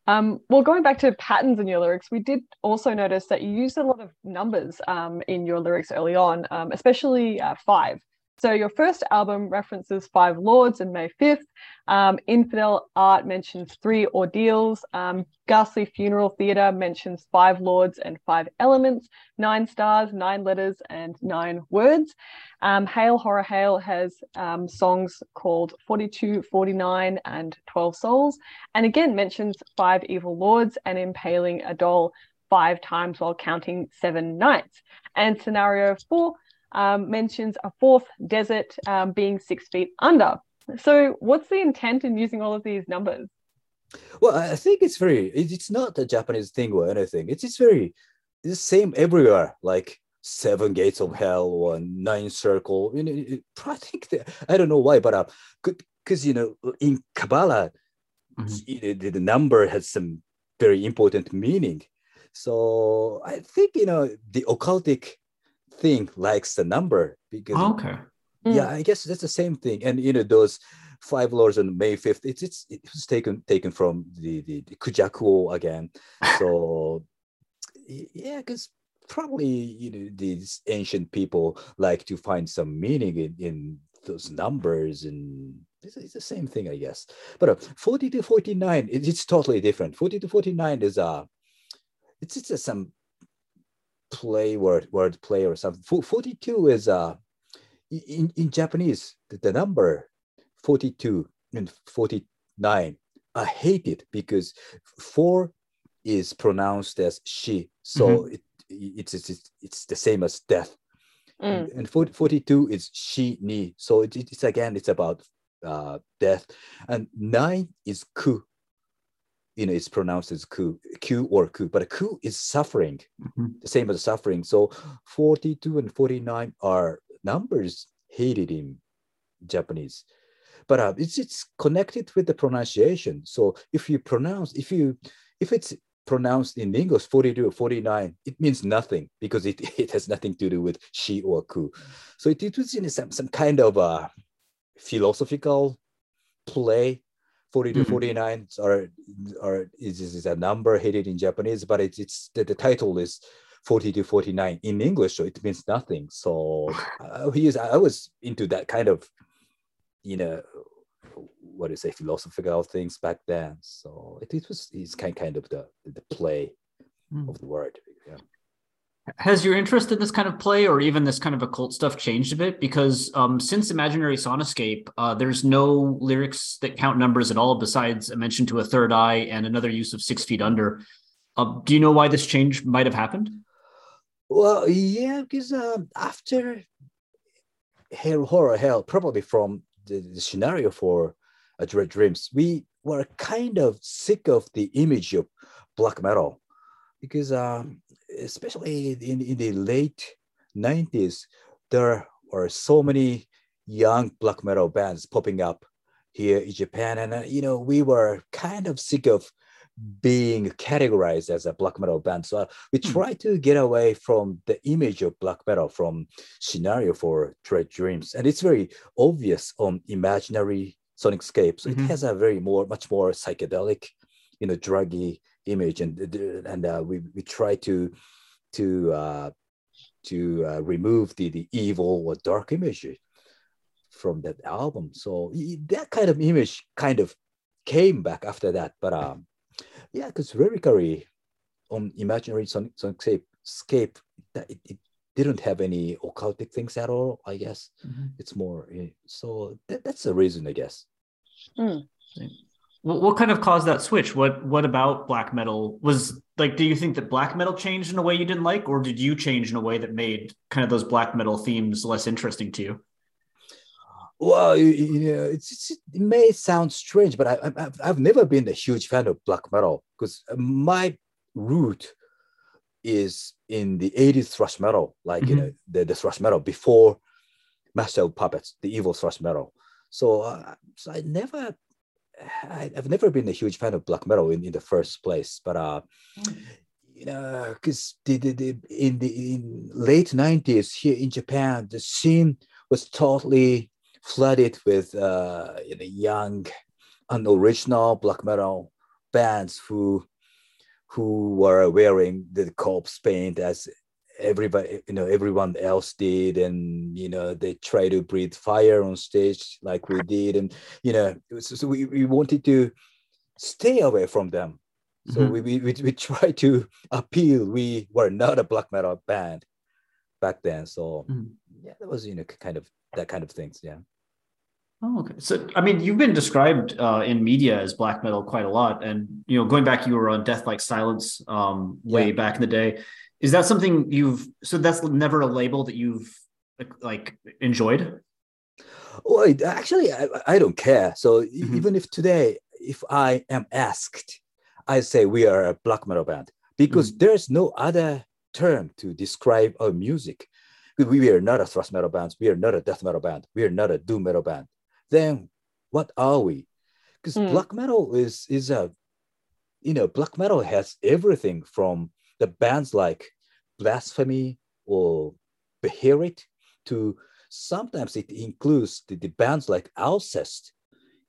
Um, well, going back to patterns in your lyrics, we did also notice that you used a lot of numbers um, in your lyrics early on, um, especially uh, five. So your first album references Five Lords and May 5th. Um, Infidel Art mentions three ordeals. Um, Ghastly Funeral Theatre mentions five lords and five elements, nine stars, nine letters, and nine words. Um, Hail Horror Hail has um, songs called 42, 49, and 12 Souls. And again mentions five evil lords and impaling a doll five times while counting seven nights. And scenario four um, mentions a fourth desert um, being six feet under. So, what's the intent in using all of these numbers? Well, I think it's very, it's not a Japanese thing or anything. It's, it's very, it's the same everywhere, like seven gates of hell or nine circle. You know, I think that, I don't know why, but uh, because, you know, in Kabbalah, mm-hmm. you know, the, the number has some very important meaning. So I think, you know, the occultic thing likes the number because oh, okay. Yeah mm. i guess that's the same thing. And you know those five lords on may 5th it's, it's it was taken taken from the the, the kujakuo again. (laughs) So yeah because probably you know these ancient people like to find some meaning in, in those numbers and it's, it's the same thing i guess. But uh, 40 to 49 it, it's totally different. 40 to 49 is uh it's it's just some play word word play or something. 42 is uh in, in Japanese, the, the number 42 and 49 I hate it because four is pronounced as she. So mm-hmm. it, it's, it's, it's the same as death. Mm. And, and 40, 42 is she, ni. So it, it's again, it's about uh, death. And nine is ku you know, it's pronounced as ku, q or ku, but a ku is suffering, mm-hmm. the same as suffering. So 42 and 49 are numbers hated in Japanese, but uh, it's it's connected with the pronunciation. So if you pronounce, if you if it's pronounced in English 42 or 49, it means nothing because it, (laughs) it has nothing to do with she or ku. So it, it was in some, some kind of a philosophical play 42 mm-hmm. 49 are are is, is a number hidden in japanese but it's it's the, the title is 40 to 49 in english so it means nothing so uh, he is i was into that kind of you know what do you say philosophical things back then so it, it was it's kind kind of the the play mm. of the word yeah has your interest in this kind of play or even this kind of occult stuff changed a bit? Because um, since Imaginary Sonicscape, uh, there's no lyrics that count numbers at all besides a mention to a third eye and another use of six feet under. Uh, do you know why this change might have happened? Well, yeah, because um, after Hell, Horror Hell, probably from the, the scenario for uh, Dread Dreams, we were kind of sick of the image of black metal because um, especially in, in the late 90s, there were so many young black metal bands popping up here in Japan. And, uh, you know, we were kind of sick of being categorized as a black metal band. So uh, we hmm. try to get away from the image of black metal from scenario for Dread Dreams. And it's very obvious on Imaginary Sonicscape. So mm-hmm. it has a very more, much more psychedelic, you know, druggy image and and uh, we, we try to to uh, to uh, remove the, the evil or dark image from that album so that kind of image kind of came back after that but um yeah because lyrically on imaginary sonicscape scape it, it didn't have any occultic things at all i guess mm-hmm. it's more eh, so that, that's the reason i guess mm. What, what kind of caused that switch? What what about black metal was like? Do you think that black metal changed in a way you didn't like, or did you change in a way that made kind of those black metal themes less interesting to you? Well, you know, it's, it's, it may sound strange, but I, I've, I've never been a huge fan of black metal because my root is in the 80s thrash metal, like mm-hmm. you know the, the thrash metal before Master of Puppets, the evil thrash metal. So, uh, so I never I, have never been a huge fan of black metal in, in the first place, but uh, you know, because the, the, the, in the in late '90s here in Japan, the scene was totally flooded with uh, you know, young, unoriginal black metal bands who who were wearing the corpse paint as everybody you know everyone else did and you know they try to breathe fire on stage like we did and you know so, so we, we wanted to stay away from them so mm-hmm. we, we, we, we (laughs) try to appeal we were not a black metal band back then so mm-hmm. yeah that was you know kind of that kind of things yeah Oh, okay. So, I mean, you've been described uh, in media as black metal quite a lot, and you know, going back, you were on Deathlike Silence um, way yeah. back in the day. Is that something you've? So that's never a label that you've like enjoyed. Well, actually, I, I don't care. So mm-hmm. even if today, if I am asked, I say we are a black metal band because mm-hmm. there's no other term to describe our music. We are not a thrash metal band. We are not a death metal band. We are not a doom metal band then what are we? Because mm. black metal is is a you know black metal has everything from the bands like Blasphemy or Beherit to sometimes it includes the, the bands like Alcest.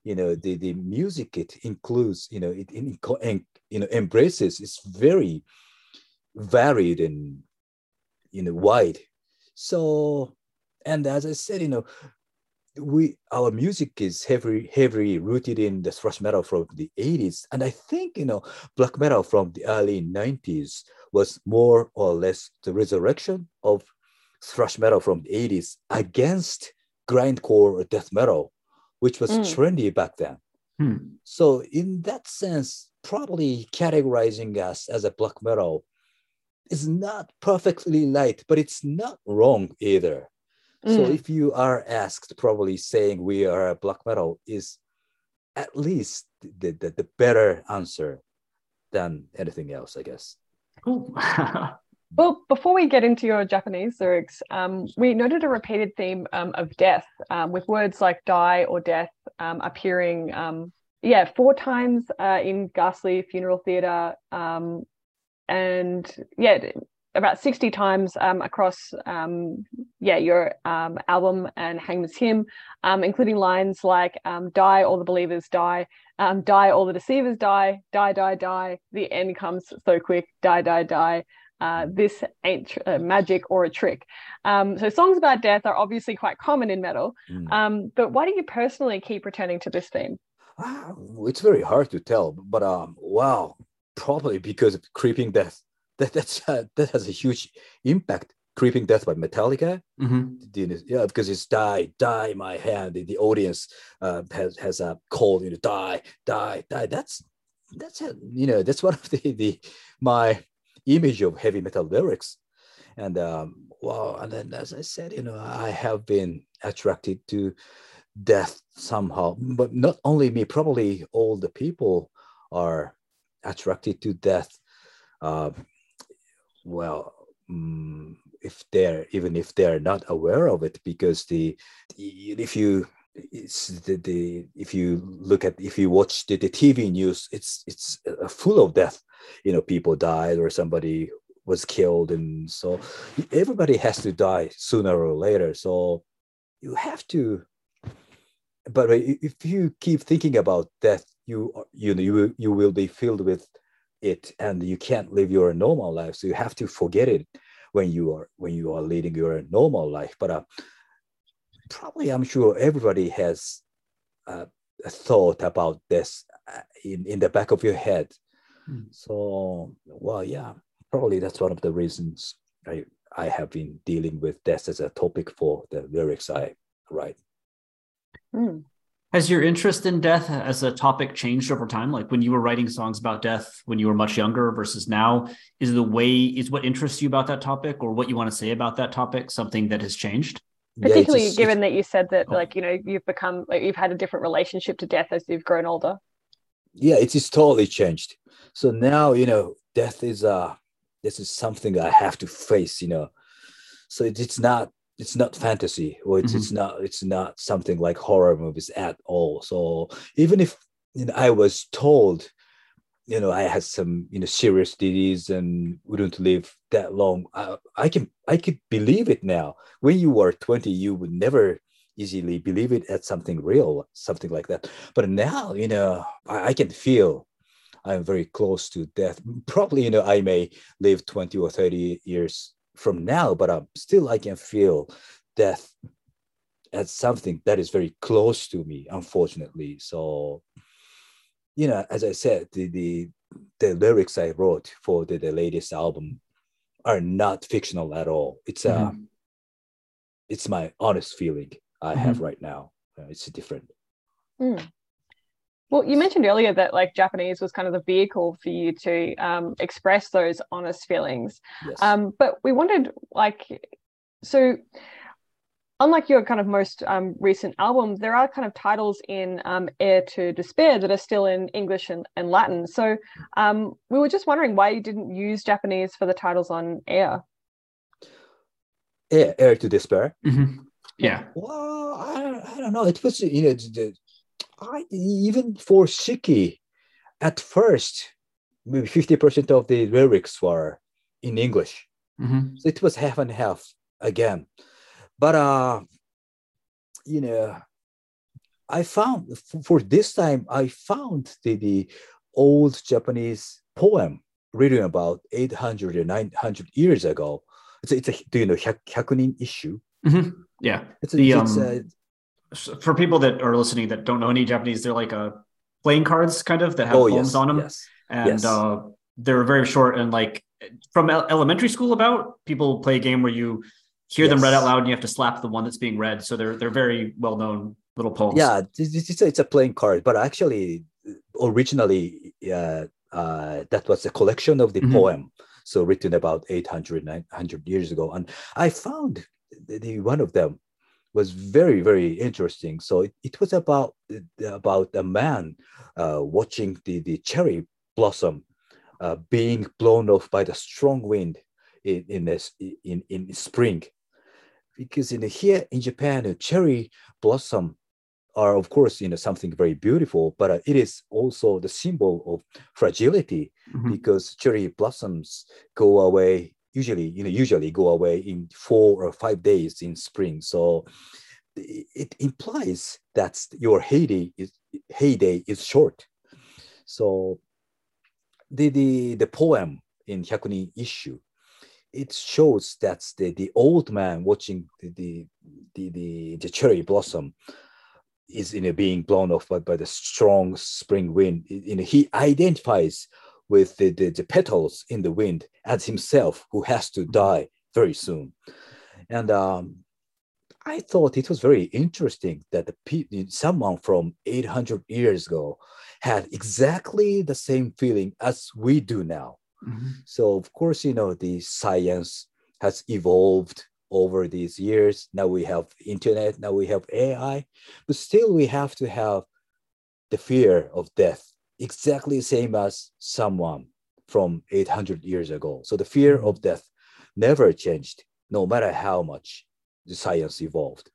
You know the the music it includes you know it, it you know embraces it's very varied and you know wide. So and as I said, you know, we our music is heavily heavily rooted in the thrash metal from the 80s and i think you know black metal from the early 90s was more or less the resurrection of thrash metal from the 80s against grindcore or death metal which was mm. trendy back then hmm. so in that sense probably categorizing us as a black metal is not perfectly right but it's not wrong either Mm. So if you are asked, probably saying we are a black metal is at least the, the, the better answer than anything else, I guess. Cool. (laughs) well, before we get into your Japanese lyrics, um, we noted a repeated theme um, of death um, with words like die or death um, appearing, um, yeah, four times uh, in Ghastly Funeral Theatre. Um, and yeah, about 60 times um, across um, yeah your um, album and Hangman's Hymn, um, including lines like um, "Die, all the believers die," um, "Die, all the deceivers die," "Die, die, die." The end comes so quick. Die, die, die. Uh, this ain't tr- uh, magic or a trick. so songs about death are obviously quite common in metal. Mm. but why do you personally keep returning to this theme? Ah, it's very hard to tell, but um, wow, probably because of creeping death that that's uh, that has a huge impact. Creeping Death by Metallica, mm-hmm. yeah, because it's die, die, my hand. The, the audience uh, has has a call, you know, die, die, die. That's that's a, you know that's one of the the my image of heavy metal lyrics, and um, wow, and then as I said, you know, I have been attracted to death somehow, but not only me, probably all the people are attracted to death. Uh, well um, if they're even if they're not aware of it because the, the if you it's the, the if you look at if you watch the, the tv news it's it's full of death. You know people died or somebody was killed and so everybody has to die sooner or later. So you have to but if you keep thinking about death you you know you, you will be filled with it and you can't live your normal life so you have to forget it when you are when you are leading your normal life but uh, probably i'm sure everybody has uh, a thought about this uh, in, in the back of your head hmm. so well yeah probably that's one of the reasons i i have been dealing with this as a topic for the lyrics i write hmm. Has your interest in death as a topic changed over time? Like when you were writing songs about death when you were much younger versus now, is the way is what interests you about that topic or what you want to say about that topic something that has changed? Particularly yeah, just, given that you said that oh. like you know you've become like you've had a different relationship to death as you've grown older. Yeah, it is totally changed. So now you know death is uh this is something I have to face. You know, so it's not it's not fantasy or it's, mm-hmm. it's not it's not something like horror movies at all so even if you know, i was told you know i had some you know serious disease and wouldn't live that long I, I can i could believe it now when you were 20 you would never easily believe it as something real something like that but now you know i, I can feel I'm very close to death. Probably, you know, I may live 20 or 30 years from now, but I'm still I can feel death as something that is very close to me, unfortunately. So, you know, as I said, the the, the lyrics I wrote for the, the latest album are not fictional at all. It's a mm-hmm. it's my honest feeling I mm-hmm. have right now. Uh, it's different. Mm. Well, you mentioned earlier that like Japanese was kind of the vehicle for you to um, express those honest feelings. Yes. Um, but we wondered, like, so unlike your kind of most um, recent albums, there are kind of titles in um, Heir to Despair that are still in English and, and Latin. So um, we were just wondering why you didn't use Japanese for the titles on Heir. Heir, Heir to Despair. Mm-hmm. Yeah. Well, I, I don't know. It was you know the, I even for Shiki, at first, maybe fifty percent of the lyrics were in English. Mm-hmm. So it was half and half again. But uh, you know, I found for this time I found the, the old Japanese poem written about 800 or 900 years ago. It's a, it's a do you know Hyakunin Isshu? Mm-hmm. Yeah, it's, a, the, it's um, a, for people that are listening that don't know any Japanese, they're like a uh, playing cards kind of that have oh, poems yes, on them, yes, and yes. Uh, they're very short and like from elementary school about people play a game where you hear them read out loud and you have to slap the one that's being read. So they're they're very well known little poems. Yeah, it's a, it's a playing card, but actually, originally, uh, uh, that was a collection of the mm-hmm. poem. So written about 800, 900 years ago, and I found the, the one of them was very very interesting. So it, it was about about a man uh, watching the the cherry blossom uh, being blown off by the strong wind in in this in in spring because in here in Japan, a cherry blossom are of course you know something very beautiful, but uh, it is also the symbol of fragility mm-hmm. because cherry blossoms go away usually you know usually go away in four or five days in spring. So it implies that your heyday is heyday is short. So the the the poem in Hyakunin Isshu it shows that the, the old man watching the, the, the, the, the cherry blossom is you know, being blown off by, by the strong spring wind. You know, he identifies with the, the, the petals in the wind as himself who has to die very soon. And um, I thought it was very interesting that the someone from 800 years ago had exactly the same feeling as we do now. Mm-hmm. So of course, you know, the science has evolved over these years. Now we have internet, now we have AI, but still we have to have the fear of death, exactly the same as someone from 800 years ago. So the fear mm-hmm. of death never changed, no matter how much the science evolved.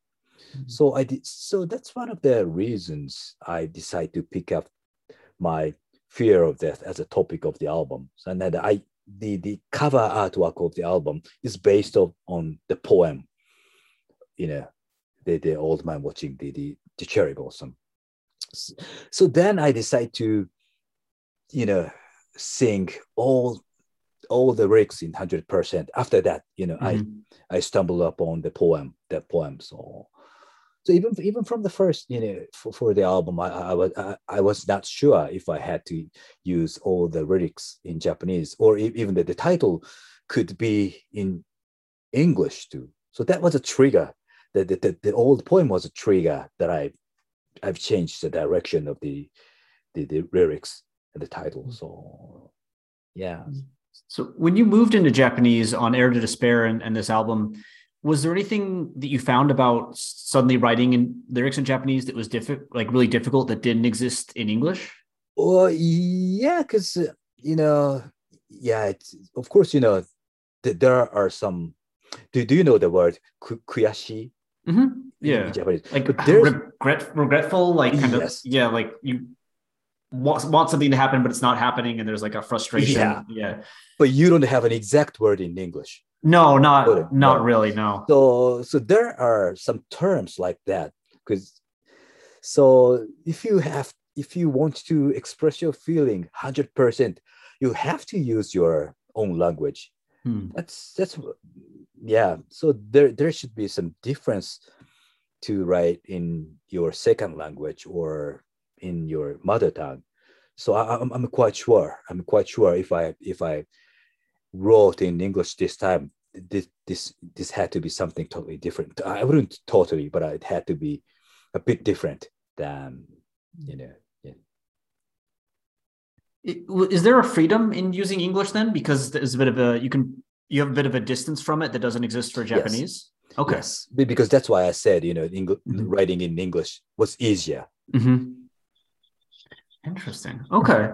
Mm-hmm. So I did, so that's one of the reasons I decided to pick up my fear of death as a topic of the album. And then I the the cover artwork of the album is based on, on the poem, you know, the, the old man watching the, the, the cherry blossom. So then I decide to, you know, sing all all the lyrics in 100%. After that, you know, mm-hmm. I I stumbled upon the poem, that poem. So so even even from the first you know for, for the album I, I was I, I, was not sure if i had to use all the lyrics in japanese or even that the title could be in english too so that was a trigger the, the, the, the old poem was a trigger that i i've changed the direction of the the, the lyrics and the title so yeah so when you moved into japanese on Heir to Despair and, and this album was there anything that you found about suddenly writing in lyrics in Japanese that was difficult, like really difficult, that didn't exist in English? Well, yeah, because uh, you know, yeah, of course, you know, th- there are some. Do, do you know the word kuyashi? Mm-hmm. Yeah, Japanese. like but regret, regretful, like kind yes. of yeah, like you want, want something to happen, but it's not happening, and there's like a frustration. Yeah, yeah. But you don't have an exact word in English. No, not not really. No. So so there are some terms like that because so if you have if you want to express your feeling 100%, you have to use your own language. Hmm. That's that's yeah. So there there should be some difference to write in your second language or in your mother tongue. So I, I'm I'm quite sure. I'm quite sure if I if I wrote in English this time, this this this had to be something totally different. I wouldn't totally, but it had to be a bit different than you know. Is there a freedom in using English then? Because there's a bit of a you can you have a bit of a distance from it that doesn't exist for Japanese. Okay. Yes, because that's why I said you know Mhm. writing in English was easier. hmm Interesting. Okay.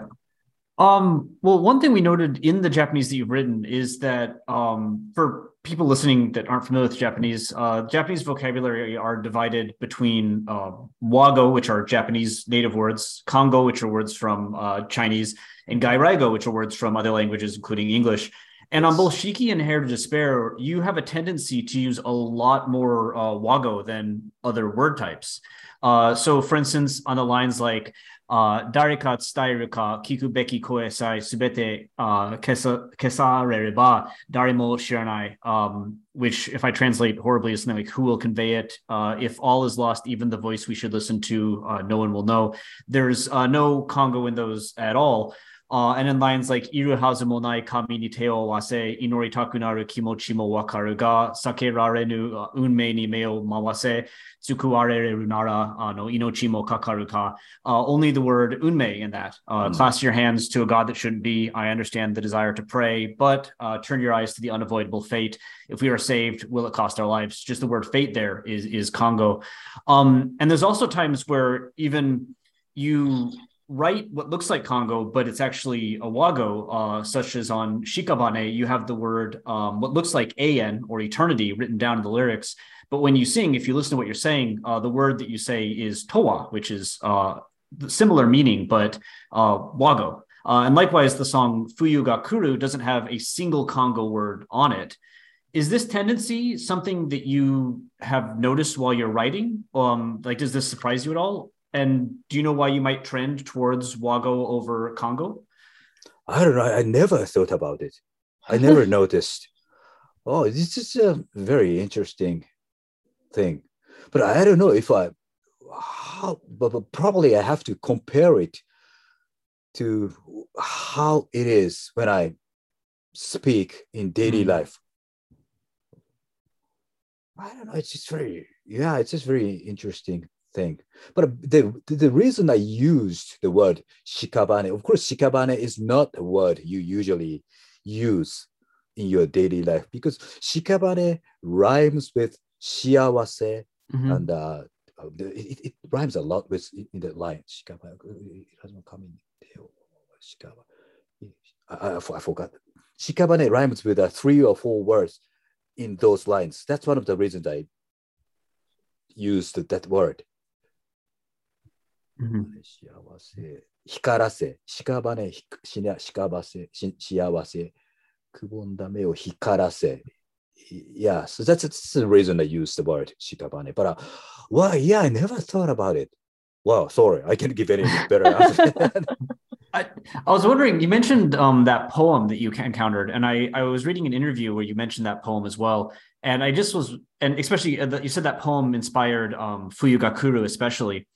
Um, well, one thing we noted in the Japanese that you've written is that um, for people listening that aren't familiar with Japanese, uh, Japanese vocabulary are divided between uh, Wago, which are Japanese native words, Kango, which are words from uh, Chinese, and Gairaigo, which are words from other languages, including English. And on both Shiki and Heir to Despair, you have a tendency to use a lot more uh, Wago than other word types. Uh, so, for instance, on the lines like uh, Darika tsutaeruka kikubeki koesai subete uh, kesarereba darimo shiranai, um, which, if I translate horribly, is something like who will convey it? Uh, if all is lost, even the voice we should listen to, uh, no one will know. There's uh, no Kango in those at all. Uh, and then lines like "iru hazu mo nai kami ni te o wase, inori takunaru kimochi mo wakaru ga, sake rarenu uh, unmei ni me mawase, tsuku areru nara uh, no inochi mo kakaru ka." Uh, only the word "unmei" in that. Mm. Clasp your hands to a god that shouldn't be. I understand the desire to pray, but uh, turn your eyes to the unavoidable fate. If we are saved, will it cost our lives? Just the word "fate" there is is Kango. Um, and there's also times where even you write what looks like Kango, but it's actually a Wago, uh, such as on Shikabane, you have the word um, what looks like an or eternity written down in the lyrics. But when you sing, if you listen to what you're saying, uh, the word that you say is towa, which is uh, similar meaning, but uh, wago. Uh, and likewise, the song Fuyu ga Kuru doesn't have a single Kango word on it. Is this tendency something that you have noticed while you're writing? Um, like, does this surprise you at all? And do you know why you might trend towards Wago over Kango? I don't know. I never thought about it. I never (laughs) noticed. Oh, this is a very interesting thing. But I don't know if I, how, but, probably I have to compare it to how it is when I speak in daily Mm. life. I don't know. It's just very, yeah, it's just very interesting thing. But the, the reason I used the word shikabane, of course, shikabane is not a word you usually use in your daily life because shikabane rhymes with shiawase Mhm. and uh, it, it, rhymes a lot with in the line. Shikabane, it doesn't come in there. Shikaba- I, I, I I forgot. Shikabane rhymes with uh, three or four words in those lines. That's one of the reasons I used that word. Mhm. 幸せ、光らせ、屍ひしな、屍せ、し幸せ、くぼんだ目を光らせ。Yeah, so that's, that's the reason I used the word shikabane. But uh, well, yeah, I never thought about it. Wow, sorry, I can't give any better answer. I, I was wondering, you mentioned um, that poem that you encountered, and I, I was reading an interview where you mentioned that poem as well. And I just was, and especially uh, the- you said that poem inspired um, Fuyugakuru, especially.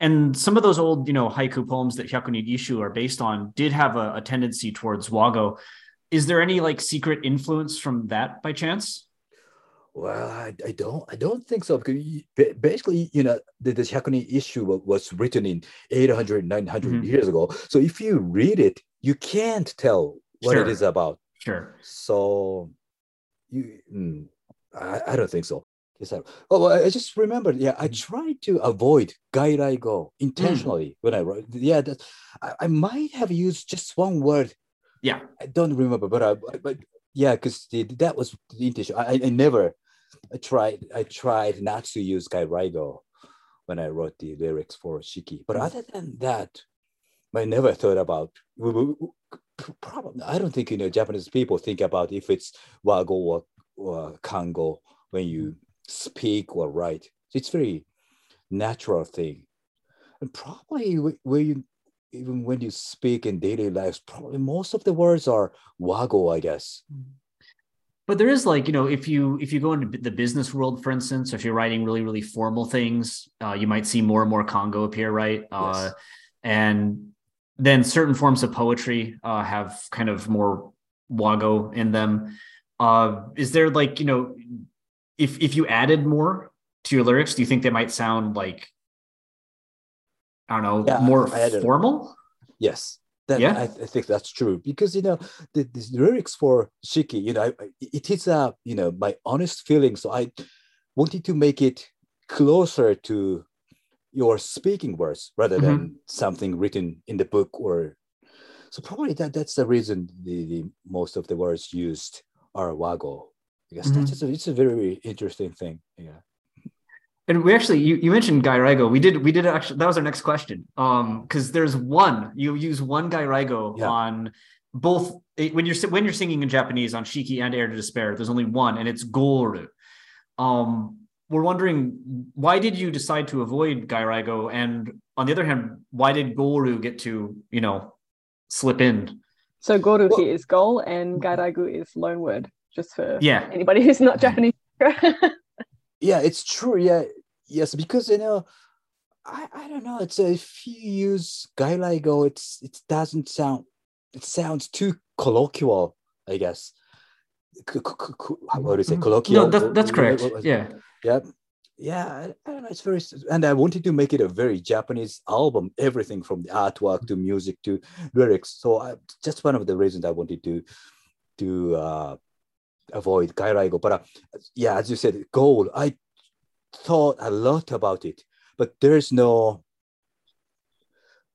And some of those old, you know, haiku poems that Hyakunin Isshu are based on did have a, a tendency towards Wago. Is there any like secret influence from that by chance? well, I, I don't I don't think so because you- basically, you know, the, the Hyakunin Isshu was written in 800, 900 Mhm. years ago. So if you read it, you can't tell what Sure. it is about. Sure. So you, mm, I, I don't think so. Oh, I I just remembered. Yeah, I mm-hmm. tried to avoid gairaigo go mm. intentionally when I wrote. Yeah, that I, I might have used just one word. Yeah. I don't remember, but I, but yeah, because that was the intention. I, I- never, I tried, I tried not to use gairaigo when I wrote the lyrics for Shiki. But Mm. other than that, I never thought about. Probably, I don't think you know Japanese people think about if it's wago or, or kango when you mm. Speak or write. It's very natural thing. and probably when you even when you speak in daily life, probably most of the words are wago, I guess. But there is like you know if you if you go into the business world, for instance, if you're writing really really formal things, uh, you might see more and more Kango appear, right? Uh, yes. and then certain forms of poetry uh, have kind of more wago in them. Uh, is there like you know if if you added more to your lyrics, do you think they might sound like I don't know, yeah, more formal? Yes. That, yeah, I, I, think that's true because you know the, the lyrics for Shiki, you know, I, it is a you know my honest feeling. So I wanted to make it closer to your speaking words rather mm-hmm. than something written in the book or so probably that that's the reason the, the most of the words used are wago I guess mm-hmm. that's a, it's a very interesting thing yeah. And we actually you, you mentioned gairaigo we did we did actually that was our next question. Um because there's one you use one gairaigo yeah. on both eh, when you're when you're singing in japanese on shiki and Heir to Despair there's only one and it's goru um we're wondering why did you decide to avoid gairaigo and on the other hand why did goru get to you know slip in? So goru well, is goal and gairaigo is loan word just for yeah anybody who's not (laughs) japanese (laughs) yeah it's true yeah yes, because you know, I, I don't know. It's a, if you use gairaigo, it's it doesn't sound it sounds too colloquial, I guess. How would you say colloquial? No, that, that's correct. Yeah. Yeah. Yeah, I, I don't know. It's very, and I wanted to make it a very Japanese album. Everything from the artwork to music to lyrics. So I, just one of the reasons I wanted to to uh, avoid gairaigo. But uh, yeah, as you said, goal. I thought a lot about it, but there's no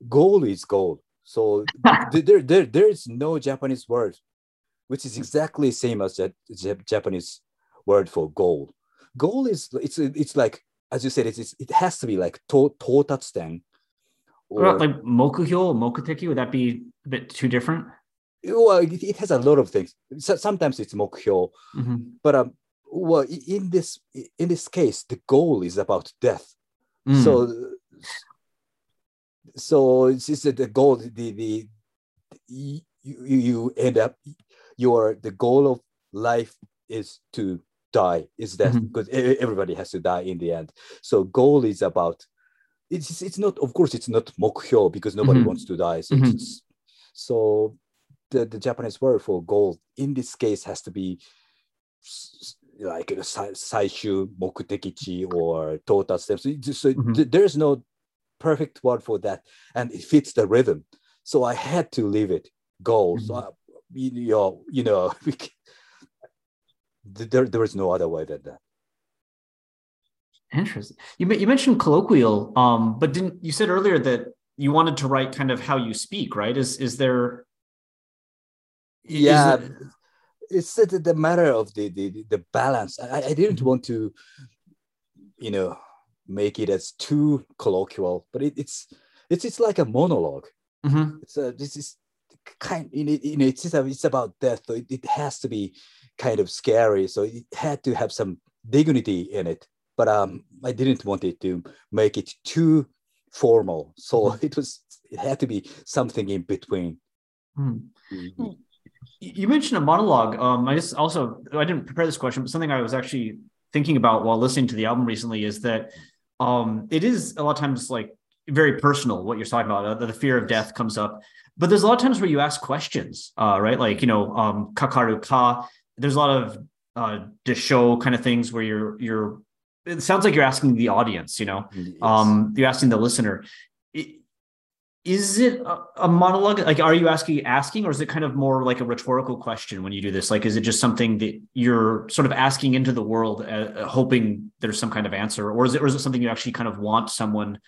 goal is goal. So (laughs) there, there, there is no Japanese word, which is exactly same as that Japanese word for goal. Goal is it's it's like as you said, it's, it has to be like to, totatsu or like mokugyo, mokuteki? Would that be a bit too different? Well, it, it has a lot of things. So, sometimes it's mokuhyo, mm-hmm. but um, well in this in this case the goal is about death mm. so so it's just the goal the the you, you end up your the goal of life is to die is death mm-hmm. because everybody has to die in the end so goal is about it's it's not of course it's not mokhyo because nobody mm-hmm. wants to die so, mm-hmm. so the, the Japanese word for gold in this case has to be like a saishu mokutekichi or total steps. So, so mm -hmm. there's no perfect word for that, and it fits the rhythm. So I had to leave it gold. Mm -hmm. So mm-hmm. uh, I, you know, you know, (laughs) there there is no other way than that. Interesting. You you mentioned colloquial, um, but didn't you said earlier that you wanted to write kind of how you speak, right? Is is there yeah. Is it's the, the matter of the the, the balance. I, I didn't mm-hmm. want to, you know, make it as too colloquial, but it, it's it's it's like a monolog mm-hmm. It's this is kind you know, you know it's a, it's about death, so it, it has to be kind of scary. So it had to have some dignity in it. But um, I didn't want it to make it too formal. So mm-hmm. (laughs) it was it had to be something in between. Mm-hmm you mentioned a monologue. Um, I just also I didn't prepare this question, but something I was actually thinking about while listening to the album recently is that um, it is a lot of times like very personal what you're talking about. Uh, the, fear of death comes up, but there's a lot of times where you ask questions, uh, right? Like you know, um, kakaru ka. There's a lot of uh, show kind of things where you're you're. It sounds like you're asking the audience, you know, yes. um, you're asking the listener is it a, monologue like are you asking asking or is it kind of more like a rhetorical question when you do this? Like is it just something that you're sort of asking into the world uh, uh, hoping there's some kind of answer? Or is it or is it something you actually kind of want someone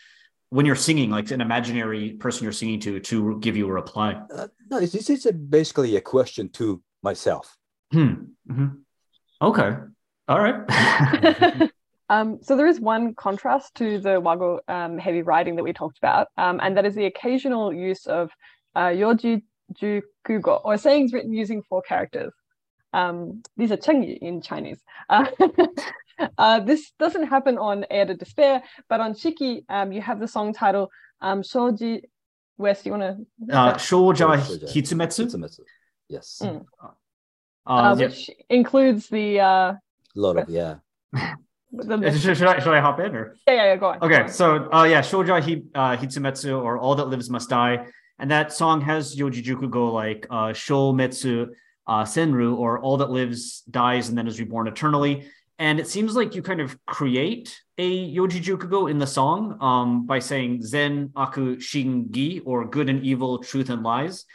when you're singing like an imaginary person you're singing to to give you a reply? Uh, no this is basically a question to myself. Hmm. Mm-hmm. okay. All right (laughs) Um, so there is one contrast to the Wago um, heavy writing that we talked about, um, and that is the occasional use of uh, yoji jukugo, or sayings written using four characters. Um, these are chengyu in Chinese. (laughs) Uh, (laughs) uh, this doesn't happen on Heir to Despair, but on Shiki, um, you have the song title Um, Shoji, Wes, you want to? Uh, Shouja Shouja. Hitsumetsu. Hitsumetsu. Yes. Mm. Uh, Uh, yeah. which includes the, uh, A lot of yeah. (laughs) Should, should I should I hop in or? yeah, yeah, yeah, go on. go Okay, on. so uh, yeah, Shouja Hi, uh, Hitsumetsu or All That Lives Must Die, and that song has Yojijuku go like uh, Shoumetsu uh, Senru or All That Lives Dies and then is reborn eternally. And it seems like you kind of create a Yojijuku go in the song um, by saying Zen Aku Shingi or Good and Evil, Truth and Lies.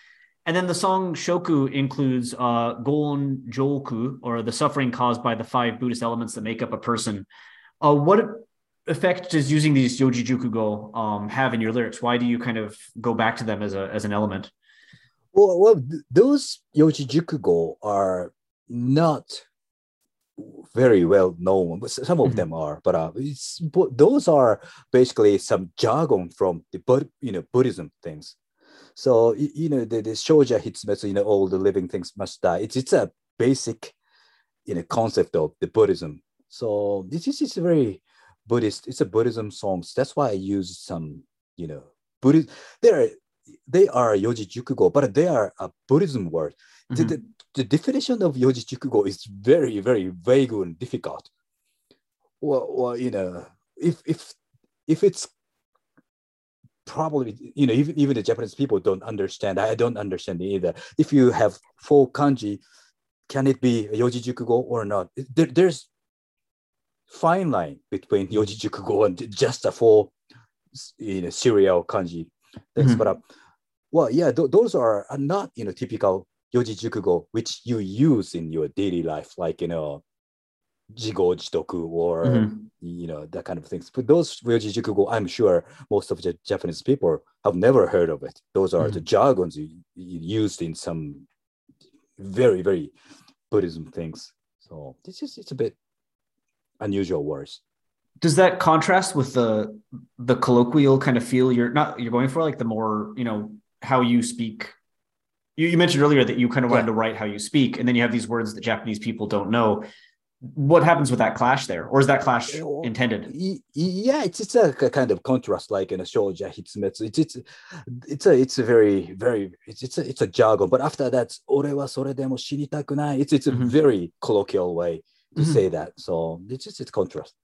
And then the song Shoku includes uh, Gon Joku or the suffering caused by the five Buddhist elements that make up a person. Uh, what effect does using these yojijuku go um, have in your lyrics? Why do you kind of go back to them as a as an element? Well, well th- those Yojijukugo are not very well known, but some of Mhm. them are. But uh, it's, but those are basically some jargon from the you know Buddhism things. So you know the, the Shoja Hitsumetsu, you know all the living things must die. It's it's a basic you know concept of the Buddhism. So this is it's a very Buddhist. It's a Buddhism songs. That's why I use some you know Buddhist. There they are Yojijukugo, but they are a Buddhism word. The, Mhm. the, the definition of Yojijukugo is very, very vague and difficult. Well, well, you know, if if if it's probably you know even even the Japanese people don't understand. I don't understand either. If you have four kanji, can it be a Yojijukugo or not? There, there's fine line between Yojijukugo and just a four you know serial kanji things. Mhm. But uh, well, yeah, th- those are, are not you know typical yojijukugo which you use in your daily life, like you know jigo jitoku or Mhm. you know that kind of things. But those yojijukugo, I'm sure most of the Japanese people have never heard of it. Those are the jargons you, you used in some very very Buddhism things. So this is it's a bit unusual words. Does that contrast with the the colloquial kind of feel you're not you're going for, like the more you know how you speak? You, you mentioned earlier that you kind of wanted Yeah. to write how you speak, and then you have these words that Japanese people don't know. What happens with that clash there, or is that clash intended? Yeah it's it's a kind of contrast like in a hitsumetsu it's it's it's a it's a very very it's it's a, it's a jargon. But after that ore wa sore demo shiritaku nai it's it's a Mhm. very colloquial way to Mhm. say that. So it's just it's contrast.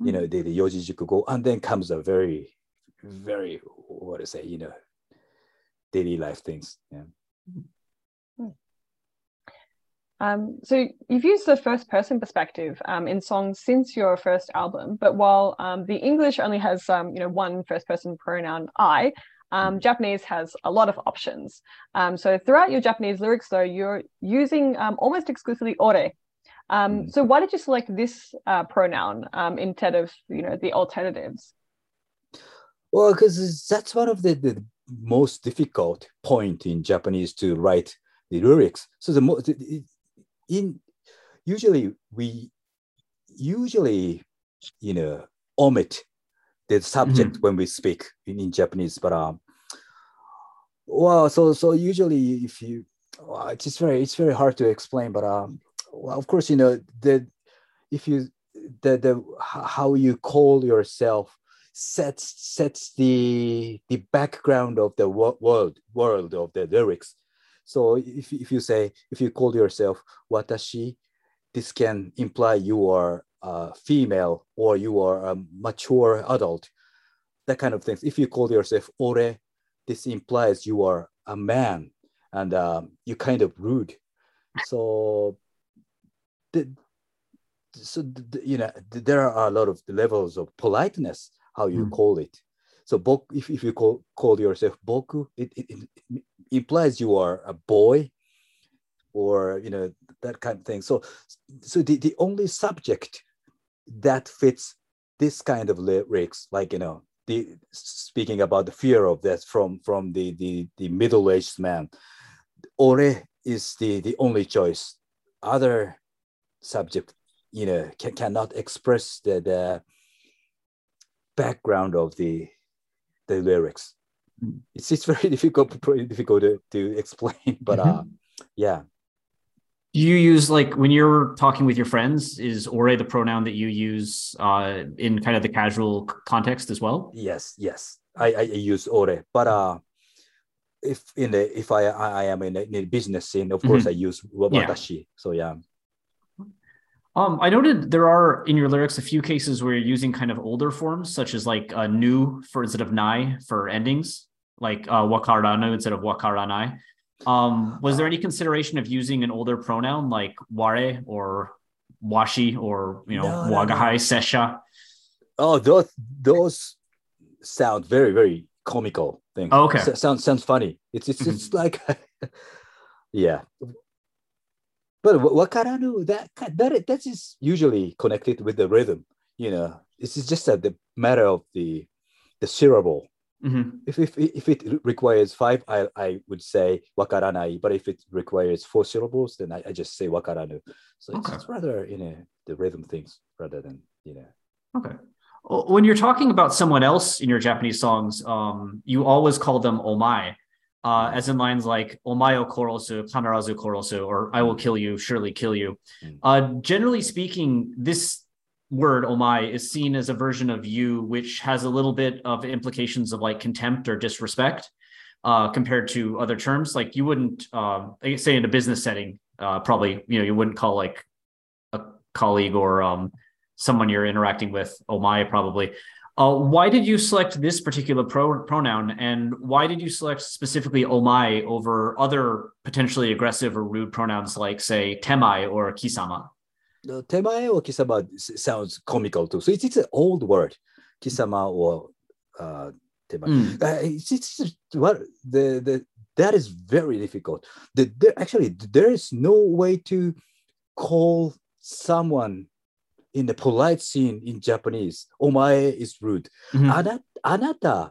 You know the, the yoji go and then comes a very very what to say you know daily life things. Yeah Um, so you've used the first person perspective um, in songs since your first album, but while um, the English only has um, you know one first person pronoun I, um, Japanese has a lot of options. Um, so throughout your Japanese lyrics, though, you're using um, almost exclusively ore. Um, Mm. So why did you select this uh, pronoun um, instead of you know the alternatives? Well, because that's one of the, the most difficult point in Japanese to write the lyrics. So the mo- the- the- in usually we usually you know omit the subject when we speak in, in Japanese, but um, well, so so usually if you, well, it's just very it's very hard to explain, but um, well, of course you know the if you the the how you call yourself sets sets the the background of the wo- world world of the lyrics. So if if you say if you call yourself watashi, this can imply you are a female or you are a mature adult, that kind of things. If you call yourself ore, this implies you are a man and um, you kind of rude. So the so the, you know th- there are a lot of levels of politeness how you Mm. call it so bok, if, if you call, call yourself boku it, it, it implies you are a boy or you know that kind of thing so so the, the only subject that fits this kind of lyrics like you know the speaking about the fear of death from from the the, the middle-aged man ore is the the only choice other subject you know can, cannot express the, the background of the the lyrics. It's it's very (laughs) difficult pretty difficult to, to explain (laughs) but uh yeah Do you use like when you're talking with your friends? Is ore the pronoun that you use uh, in kind of the casual context as well? yes yes I, I use ore, but uh, if in the if I I am in a, in a business scene, of course Mhm. I use Yeah. So yeah. Um, I noted there are in your lyrics a few cases where you're using kind of older forms, such as like uh, new for instead of nai for endings, like uh, wakaranu instead of wakaranai. Um, was there any consideration of using an older pronoun like ware or washi or you know No, no, no. wagahai sesha? Oh, those those sound very very comical things. Oh, okay. S- sounds sounds funny. It's it's it's like (laughs) yeah. But wa- wakaranu that that that is usually connected with the rhythm. You know, this is just a, the matter of the the syllable. Mhm. If if if it requires five, I I would say wakaranai. But if it requires four syllables, then I, I just say wakaranu. So it's, Okay. it's rather you know the rhythm things rather than you know. Okay. When you're talking about someone else in your Japanese songs, um, you always call them omai, uh, as in lines like "Omayo korosu, kanarazu korosu," or "I will kill you, surely kill you." Mm. Uh, generally speaking, this word "omae" is seen as a version of you, which has a little bit of implications of like contempt or disrespect, uh, compared to other terms. Like you wouldn't, uh, say, in a business setting, uh, probably you know you wouldn't call like a colleague or um, someone you're interacting with, my, probably. Uh, why did you select this particular pro- pronoun, and why did you select specifically "oh my" over other potentially aggressive or rude pronouns like, say, temai or kisama? the temae or kisama sounds comical too. So it's, it's an old word, kisama or uh, temae. Mm, Uh, it's, it's what the the that is very difficult. The, there actually there is no way to call someone in the polite scene in Japanese. Omae is rude. mhm, Ana, anata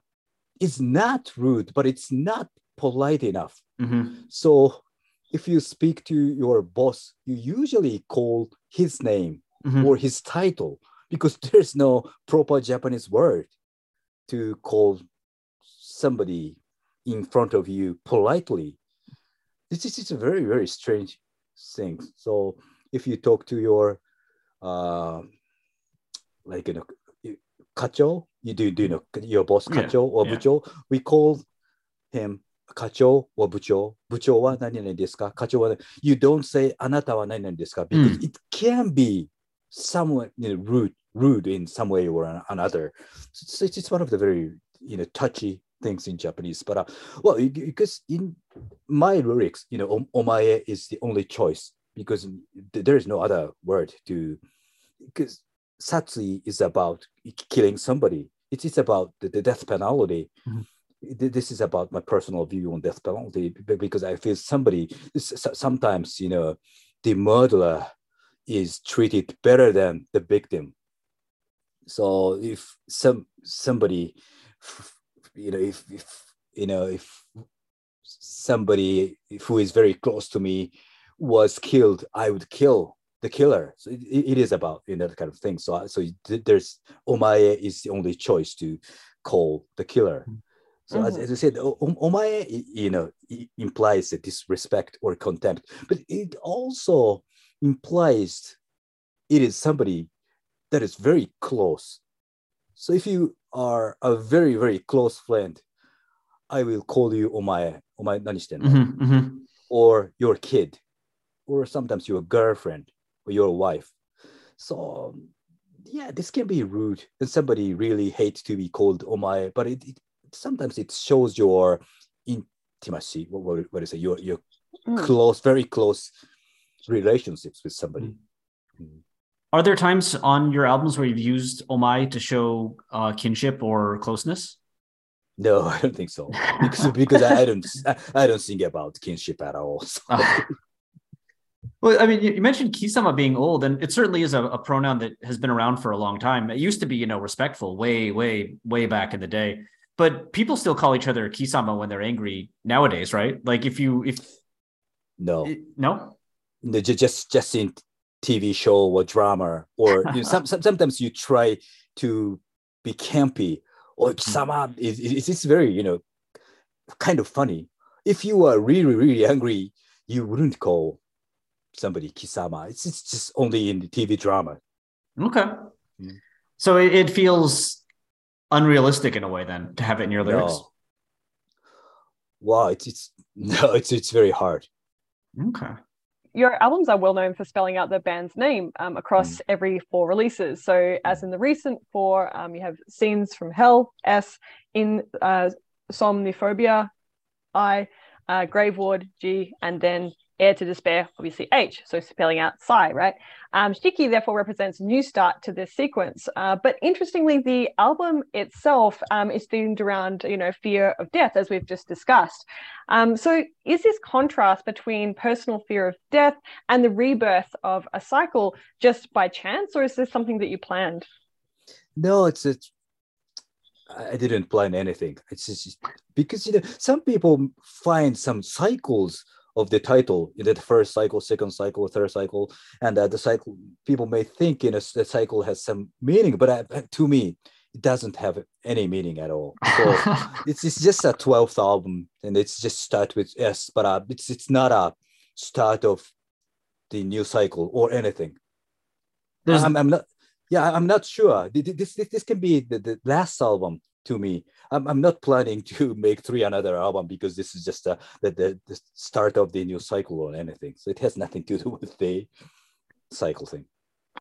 is not rude, but it's not polite enough. mhm, So if you speak to your boss, you usually call his name mhm. or his title because (laughs) there's no proper Japanese word to call somebody in front of you politely. This is a very, very strange thing. So if you talk to your um, like you know, kacho. You do do you know your boss kacho yeah. or yeah. bucho? We call him kacho or bucho. Bucho wa nani nani desu ka? Kacho wa you don't say anata wa nani nani desu ka hmm. because mm. it can be somewhat you know, rude rude in some way or another. So it's, it's one of the very you know touchy things in Japanese. But uh, well, because in my lyrics, you know, omae is the only choice because there is no other word to because satsui is about killing somebody it's, it's about the, the death penalty Mhm. this is about my personal view on death penalty because I feel somebody sometimes you know the murderer is treated better than the victim. So if some somebody you know if, if you know if somebody who is very close to me was killed, I would kill the killer. So it, it is about you know that kind of thing. So I- so th- there's omae is the only choice to call the killer. So as, Mhm. as I said, o- o- omae, y- you know, i- implies a disrespect or contempt, but it also implies it is somebody that is very close. So if you are a very, very close friend, I will call you omae, omae 何してんの? Mhm, mhm. or your kid, or sometimes your girlfriend or your wife. So yeah, this can be rude, and somebody really hates to be called omae, but it, it sometimes it shows your intimacy. What what, what is it? Your your Mm. close, very close relationships with somebody. Mm. Are there times on your albums where you've used omai to show uh, kinship or closeness? No, (laughs) I don't think so. Because, because I, I don't I, I don't think about kinship at all. So, Ah. Well, I mean, you mentioned kisama being old, and it certainly is a, a pronoun that has been around for a long time. It used to be, you know, respectful way, way, way back in the day. But people still call each other kisama when they're angry nowadays, right? Like if you if no, no, no, just just in TV show or drama, or you know, some, some, sometimes you try to be campy oh, mm-hmm. or sama. It's, it's it's very you know kind of funny. If you are really really angry, you wouldn't call somebody kisama. It's, it's just only in the TV drama. okay. Mm. So it, it feels unrealistic in a way then to have it in your lyrics? No. Wow, it's it's (laughs) no, it's it's very hard. Okay. your albums are well known for spelling out the band's name um, across every four releases. So, as in the recent four, um, you have Scenes from Hell, S, in uh, Somniphobia, I, uh, Graveward, G, and then Heir to Despair, obviously H. So, spelling out Sigh, right? Um, Shiki therefore represents new start to this sequence. Uh, but interestingly, the album itself um, is themed around, you know, fear of death, as we've just discussed. Um, so, is this contrast between personal fear of death and the rebirth of a cycle just by chance, or is this something that you planned? No, it's it's I I didn't plan anything. It's just because you know some people find some cycles of the title, the first cycle, second cycle, third cycle, and uh, the cycle people may think you know the cycle has some meaning, but uh, to me, it doesn't have any meaning at all. So (laughs) it's it's just a twelfth album, and it's just start with S, but uh, it's it's not a start of the new cycle or anything. I'm, I'm not. Yeah, I'm not sure. Th- th- This this, this can be the, the last album to me. I'm, I'm not planning to (laughs) make three another album because this is just uh, the, the the start of the new cycle or anything. So it has nothing to do (laughs) with the cycle thing.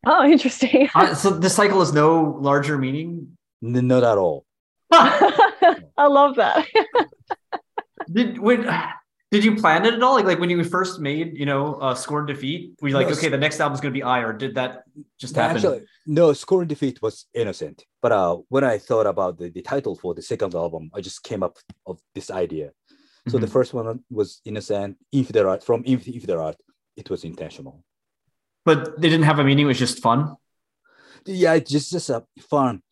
Oh, interesting. Uh, so the cycle has no larger meaning. N- not at all. (laughs) I love that. Did when did you plan it at all? Like like when you first made you know uh, Scorn Defeat, were you like Yes. okay the next album's gonna be I or did that just happen? Actually, no, Scorn Defeat was innocent. But uh, when I thought about the, the title for the second album, I just came up of this idea. So the Mhm. first one was innocent. If there are from if, if there are, it was intentional. but they didn't have a meaning. It was just fun. Yeah, it's just just a fun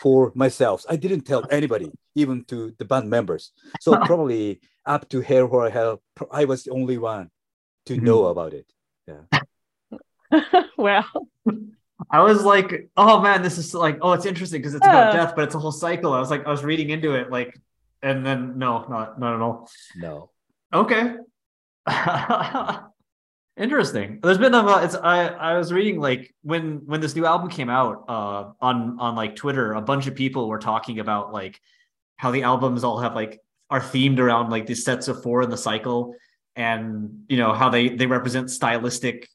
for myself. I didn't tell anybody, even to the band members. So (laughs) probably up to Hail Horror Hail, pro- I was the only one to Mhm. know about it. Yeah. (laughs) wow. I was like, oh man, this is like, oh, it's interesting because it's about Yeah. death, but it's a whole cycle. I was like, I was reading into it, like, and then no, not not at all. No. Okay. (laughs) Interesting. There's been a it's I I was reading like when when this new album came out uh on on like Twitter a bunch of people were talking about like how the albums all have like are themed around like these sets of four in the cycle and you know how they they represent stylistic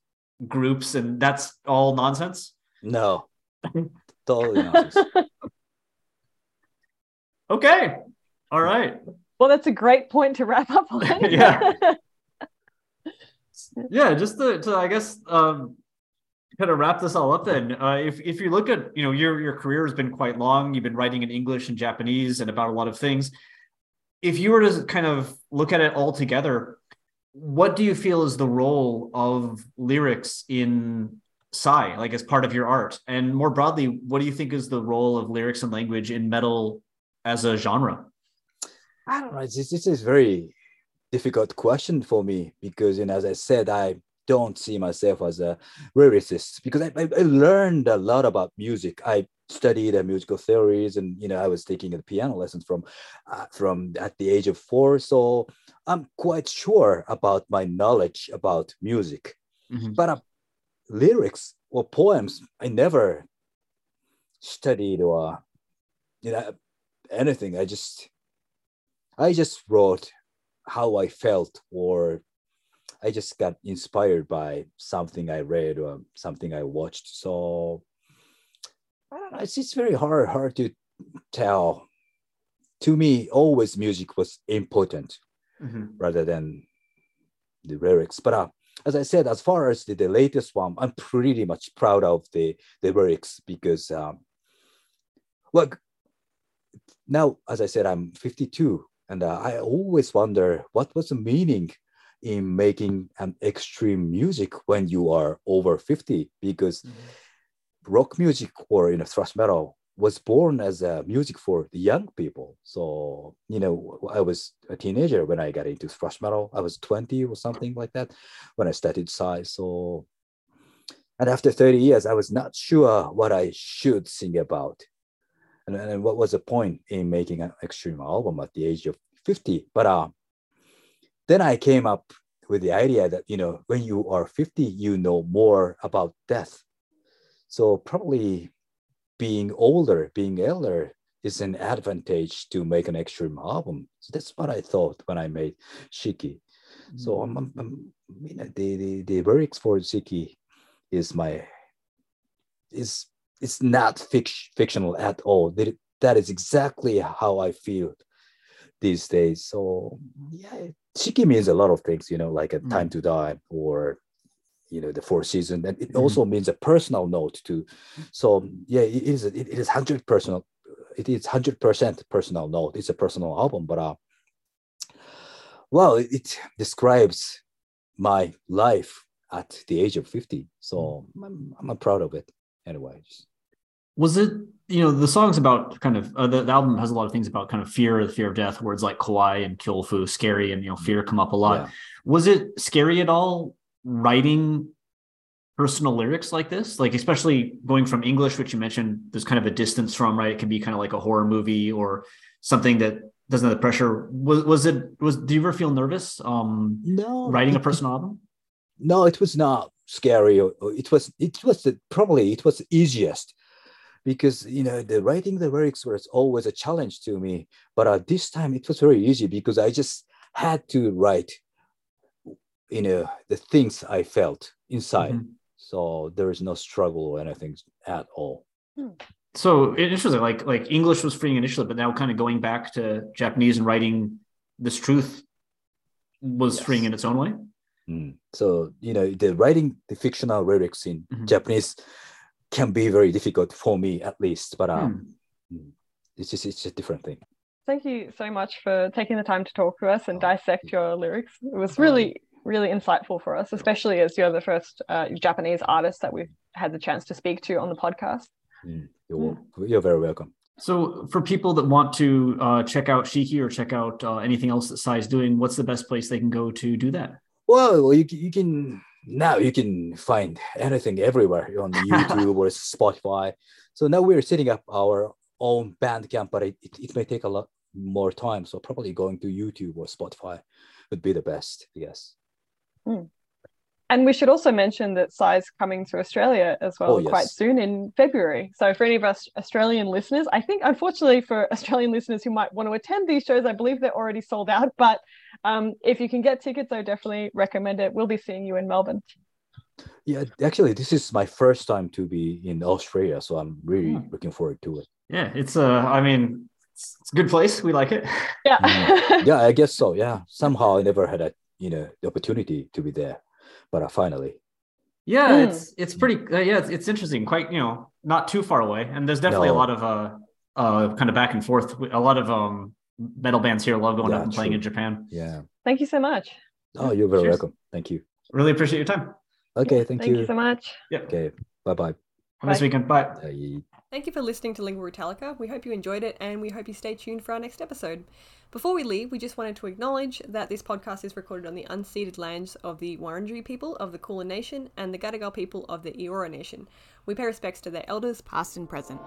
groups and that's all nonsense. No. (laughs) totally nonsense. Okay. All right. Well, that's a great point to wrap up on. (laughs) Yeah. Yeah just to, to i guess um kind of wrap this all up then uh if if you look at you know your your career has been quite long you've been writing in english and japanese and about a lot of things if you were to kind of look at it all together what do you feel is the role of lyrics in Sigh, like as part of your art and more broadly what do you think is the role of lyrics and language in metal as a genre I don't know. This, this is very difficult question for me because, you know, as I said, I don't see myself as a lyricist because I, I, I learned a lot about music. I studied uh, musical theories, and you know, I was taking the piano lessons from uh, from at the age of four. So I'm quite sure about my knowledge about music. Mhm. But uh, lyrics or poems, I never studied or you know anything. I just I just wrote how I felt, or I just got inspired by something I read or something I watched. So I don't know. It's just very hard, hard to tell. To me, always music was important Mhm. rather than the lyrics. But uh, as I said, as far as the, the latest one, I'm pretty much proud of the, the lyrics because, um, look, now, as I said, I'm 52, and uh, I always wonder what was the meaning in making an extreme music when you are over 50 because rock music or you know thrash metal was born as a music for the young people. So you know i was a teenager when i got into thrash metal. I was 20 or something like that when i started size so and after 30 years i was not sure what i should sing about and, and what was the point in making an extreme album at the age of 50 but uh then i came up with the idea that you know when you are 50 you know more about death so probably being older being elder is an advantage to make an extreme album. So that's what I thought when I made Shiki. So Mm. I'm, I'm, I'm you know, the, the the lyrics for Shiki is my is it's not fic- fictional at all. That that is exactly how I feel these days. So yeah, Shiki means a lot of things, you know, like a time to die or you know the four season. And it Mhm. also means a personal note too. So yeah it is it, it is 100 personal it is 100 percent personal note. It's a personal album but uh well it, it describes my life at the age of 50 so I'm, I'm proud of it anyway Was it you know the songs about kind of uh, the, the album has a lot of things about kind of fear, the fear of death. Words like kawaii and kyofu, scary, and you know fear come up a lot. Yeah. Was it scary at all writing personal lyrics like this? Like especially going from English, which you mentioned, there's kind of a distance from right. It can be kind of like a horror movie or something that doesn't have the pressure. Was was it was? Do you ever feel nervous um, no writing a personal album? no it was not scary it was it was the, probably it was easiest because you know the writing the lyrics was always a challenge to me but uh, this time it was very easy because i just had to write you know the things i felt inside Mhm. so there is no struggle or anything at all So interesting. Like like English was freeing initially, but now kind of going back to Japanese and writing this truth was Yes. freeing in its own way. Mm. so you know the writing the fictional lyrics in Mhm. japanese can be very difficult for me at least but uh, Hmm. it's just it's a different thing Thank you so much for taking the time to talk to us and Oh, dissect your lyrics. It was really, really insightful for us, especially as you're the first uh, Japanese artist that we've had the chance to speak to on the podcast. Mm. You're, wel- you're very welcome So for people that want to uh, check out Shiki or check out uh, anything else that Sigh is doing, what's the best place they can go to do that? Well, you, you can now you can find anything everywhere on (laughs) YouTube or Spotify. So now we're setting up our own Bandcamp, but it, it, it may take a lot more time. So probably going to YouTube or Spotify would be the best, yes. Hmm. And we should also mention that Sigh's coming to Australia as well Oh, yes. quite soon in February. So for any of us Australian listeners, I think unfortunately for (laughs) Australian listeners who might want to attend these shows, I believe they're already sold out. But um, if you can get tickets, I definitely recommend it. We'll be seeing you in Melbourne. Yeah, actually, this is my first time to be in Australia, so I'm really Hmm. looking forward to it. Yeah, it's uh, I mean, it's, it's a good place. We like it. Yeah. (laughs) Mm. Yeah, I guess so. Yeah, somehow I never had a you know the opportunity to be there, but uh, finally, Yeah, Hmm. it's it's pretty. Uh, yeah, it's, it's interesting. Quite you know, not too far away, and there's definitely a lot of uh, uh, kind of back and forth. A lot of um, metal bands here love going Yeah, out and playing true. in Japan. yeah. Thank you so much. Oh, you're very Cheers. welcome. Thank you. Really appreciate your time. Okay, thank, Thank you. you so much. Yep. Okay, bye bye. Have a nice weekend. Bye. Bye. Thank you for listening to Lingüa Brütallica. We hope you enjoyed it and we hope you stay tuned for our next episode. Before we leave, we just wanted to acknowledge that this podcast is recorded on the unceded lands of the Wurundjeri people of the Kulin Nation and the Gadigal people of the Eora Nation. We pay respects to their elders, past and present.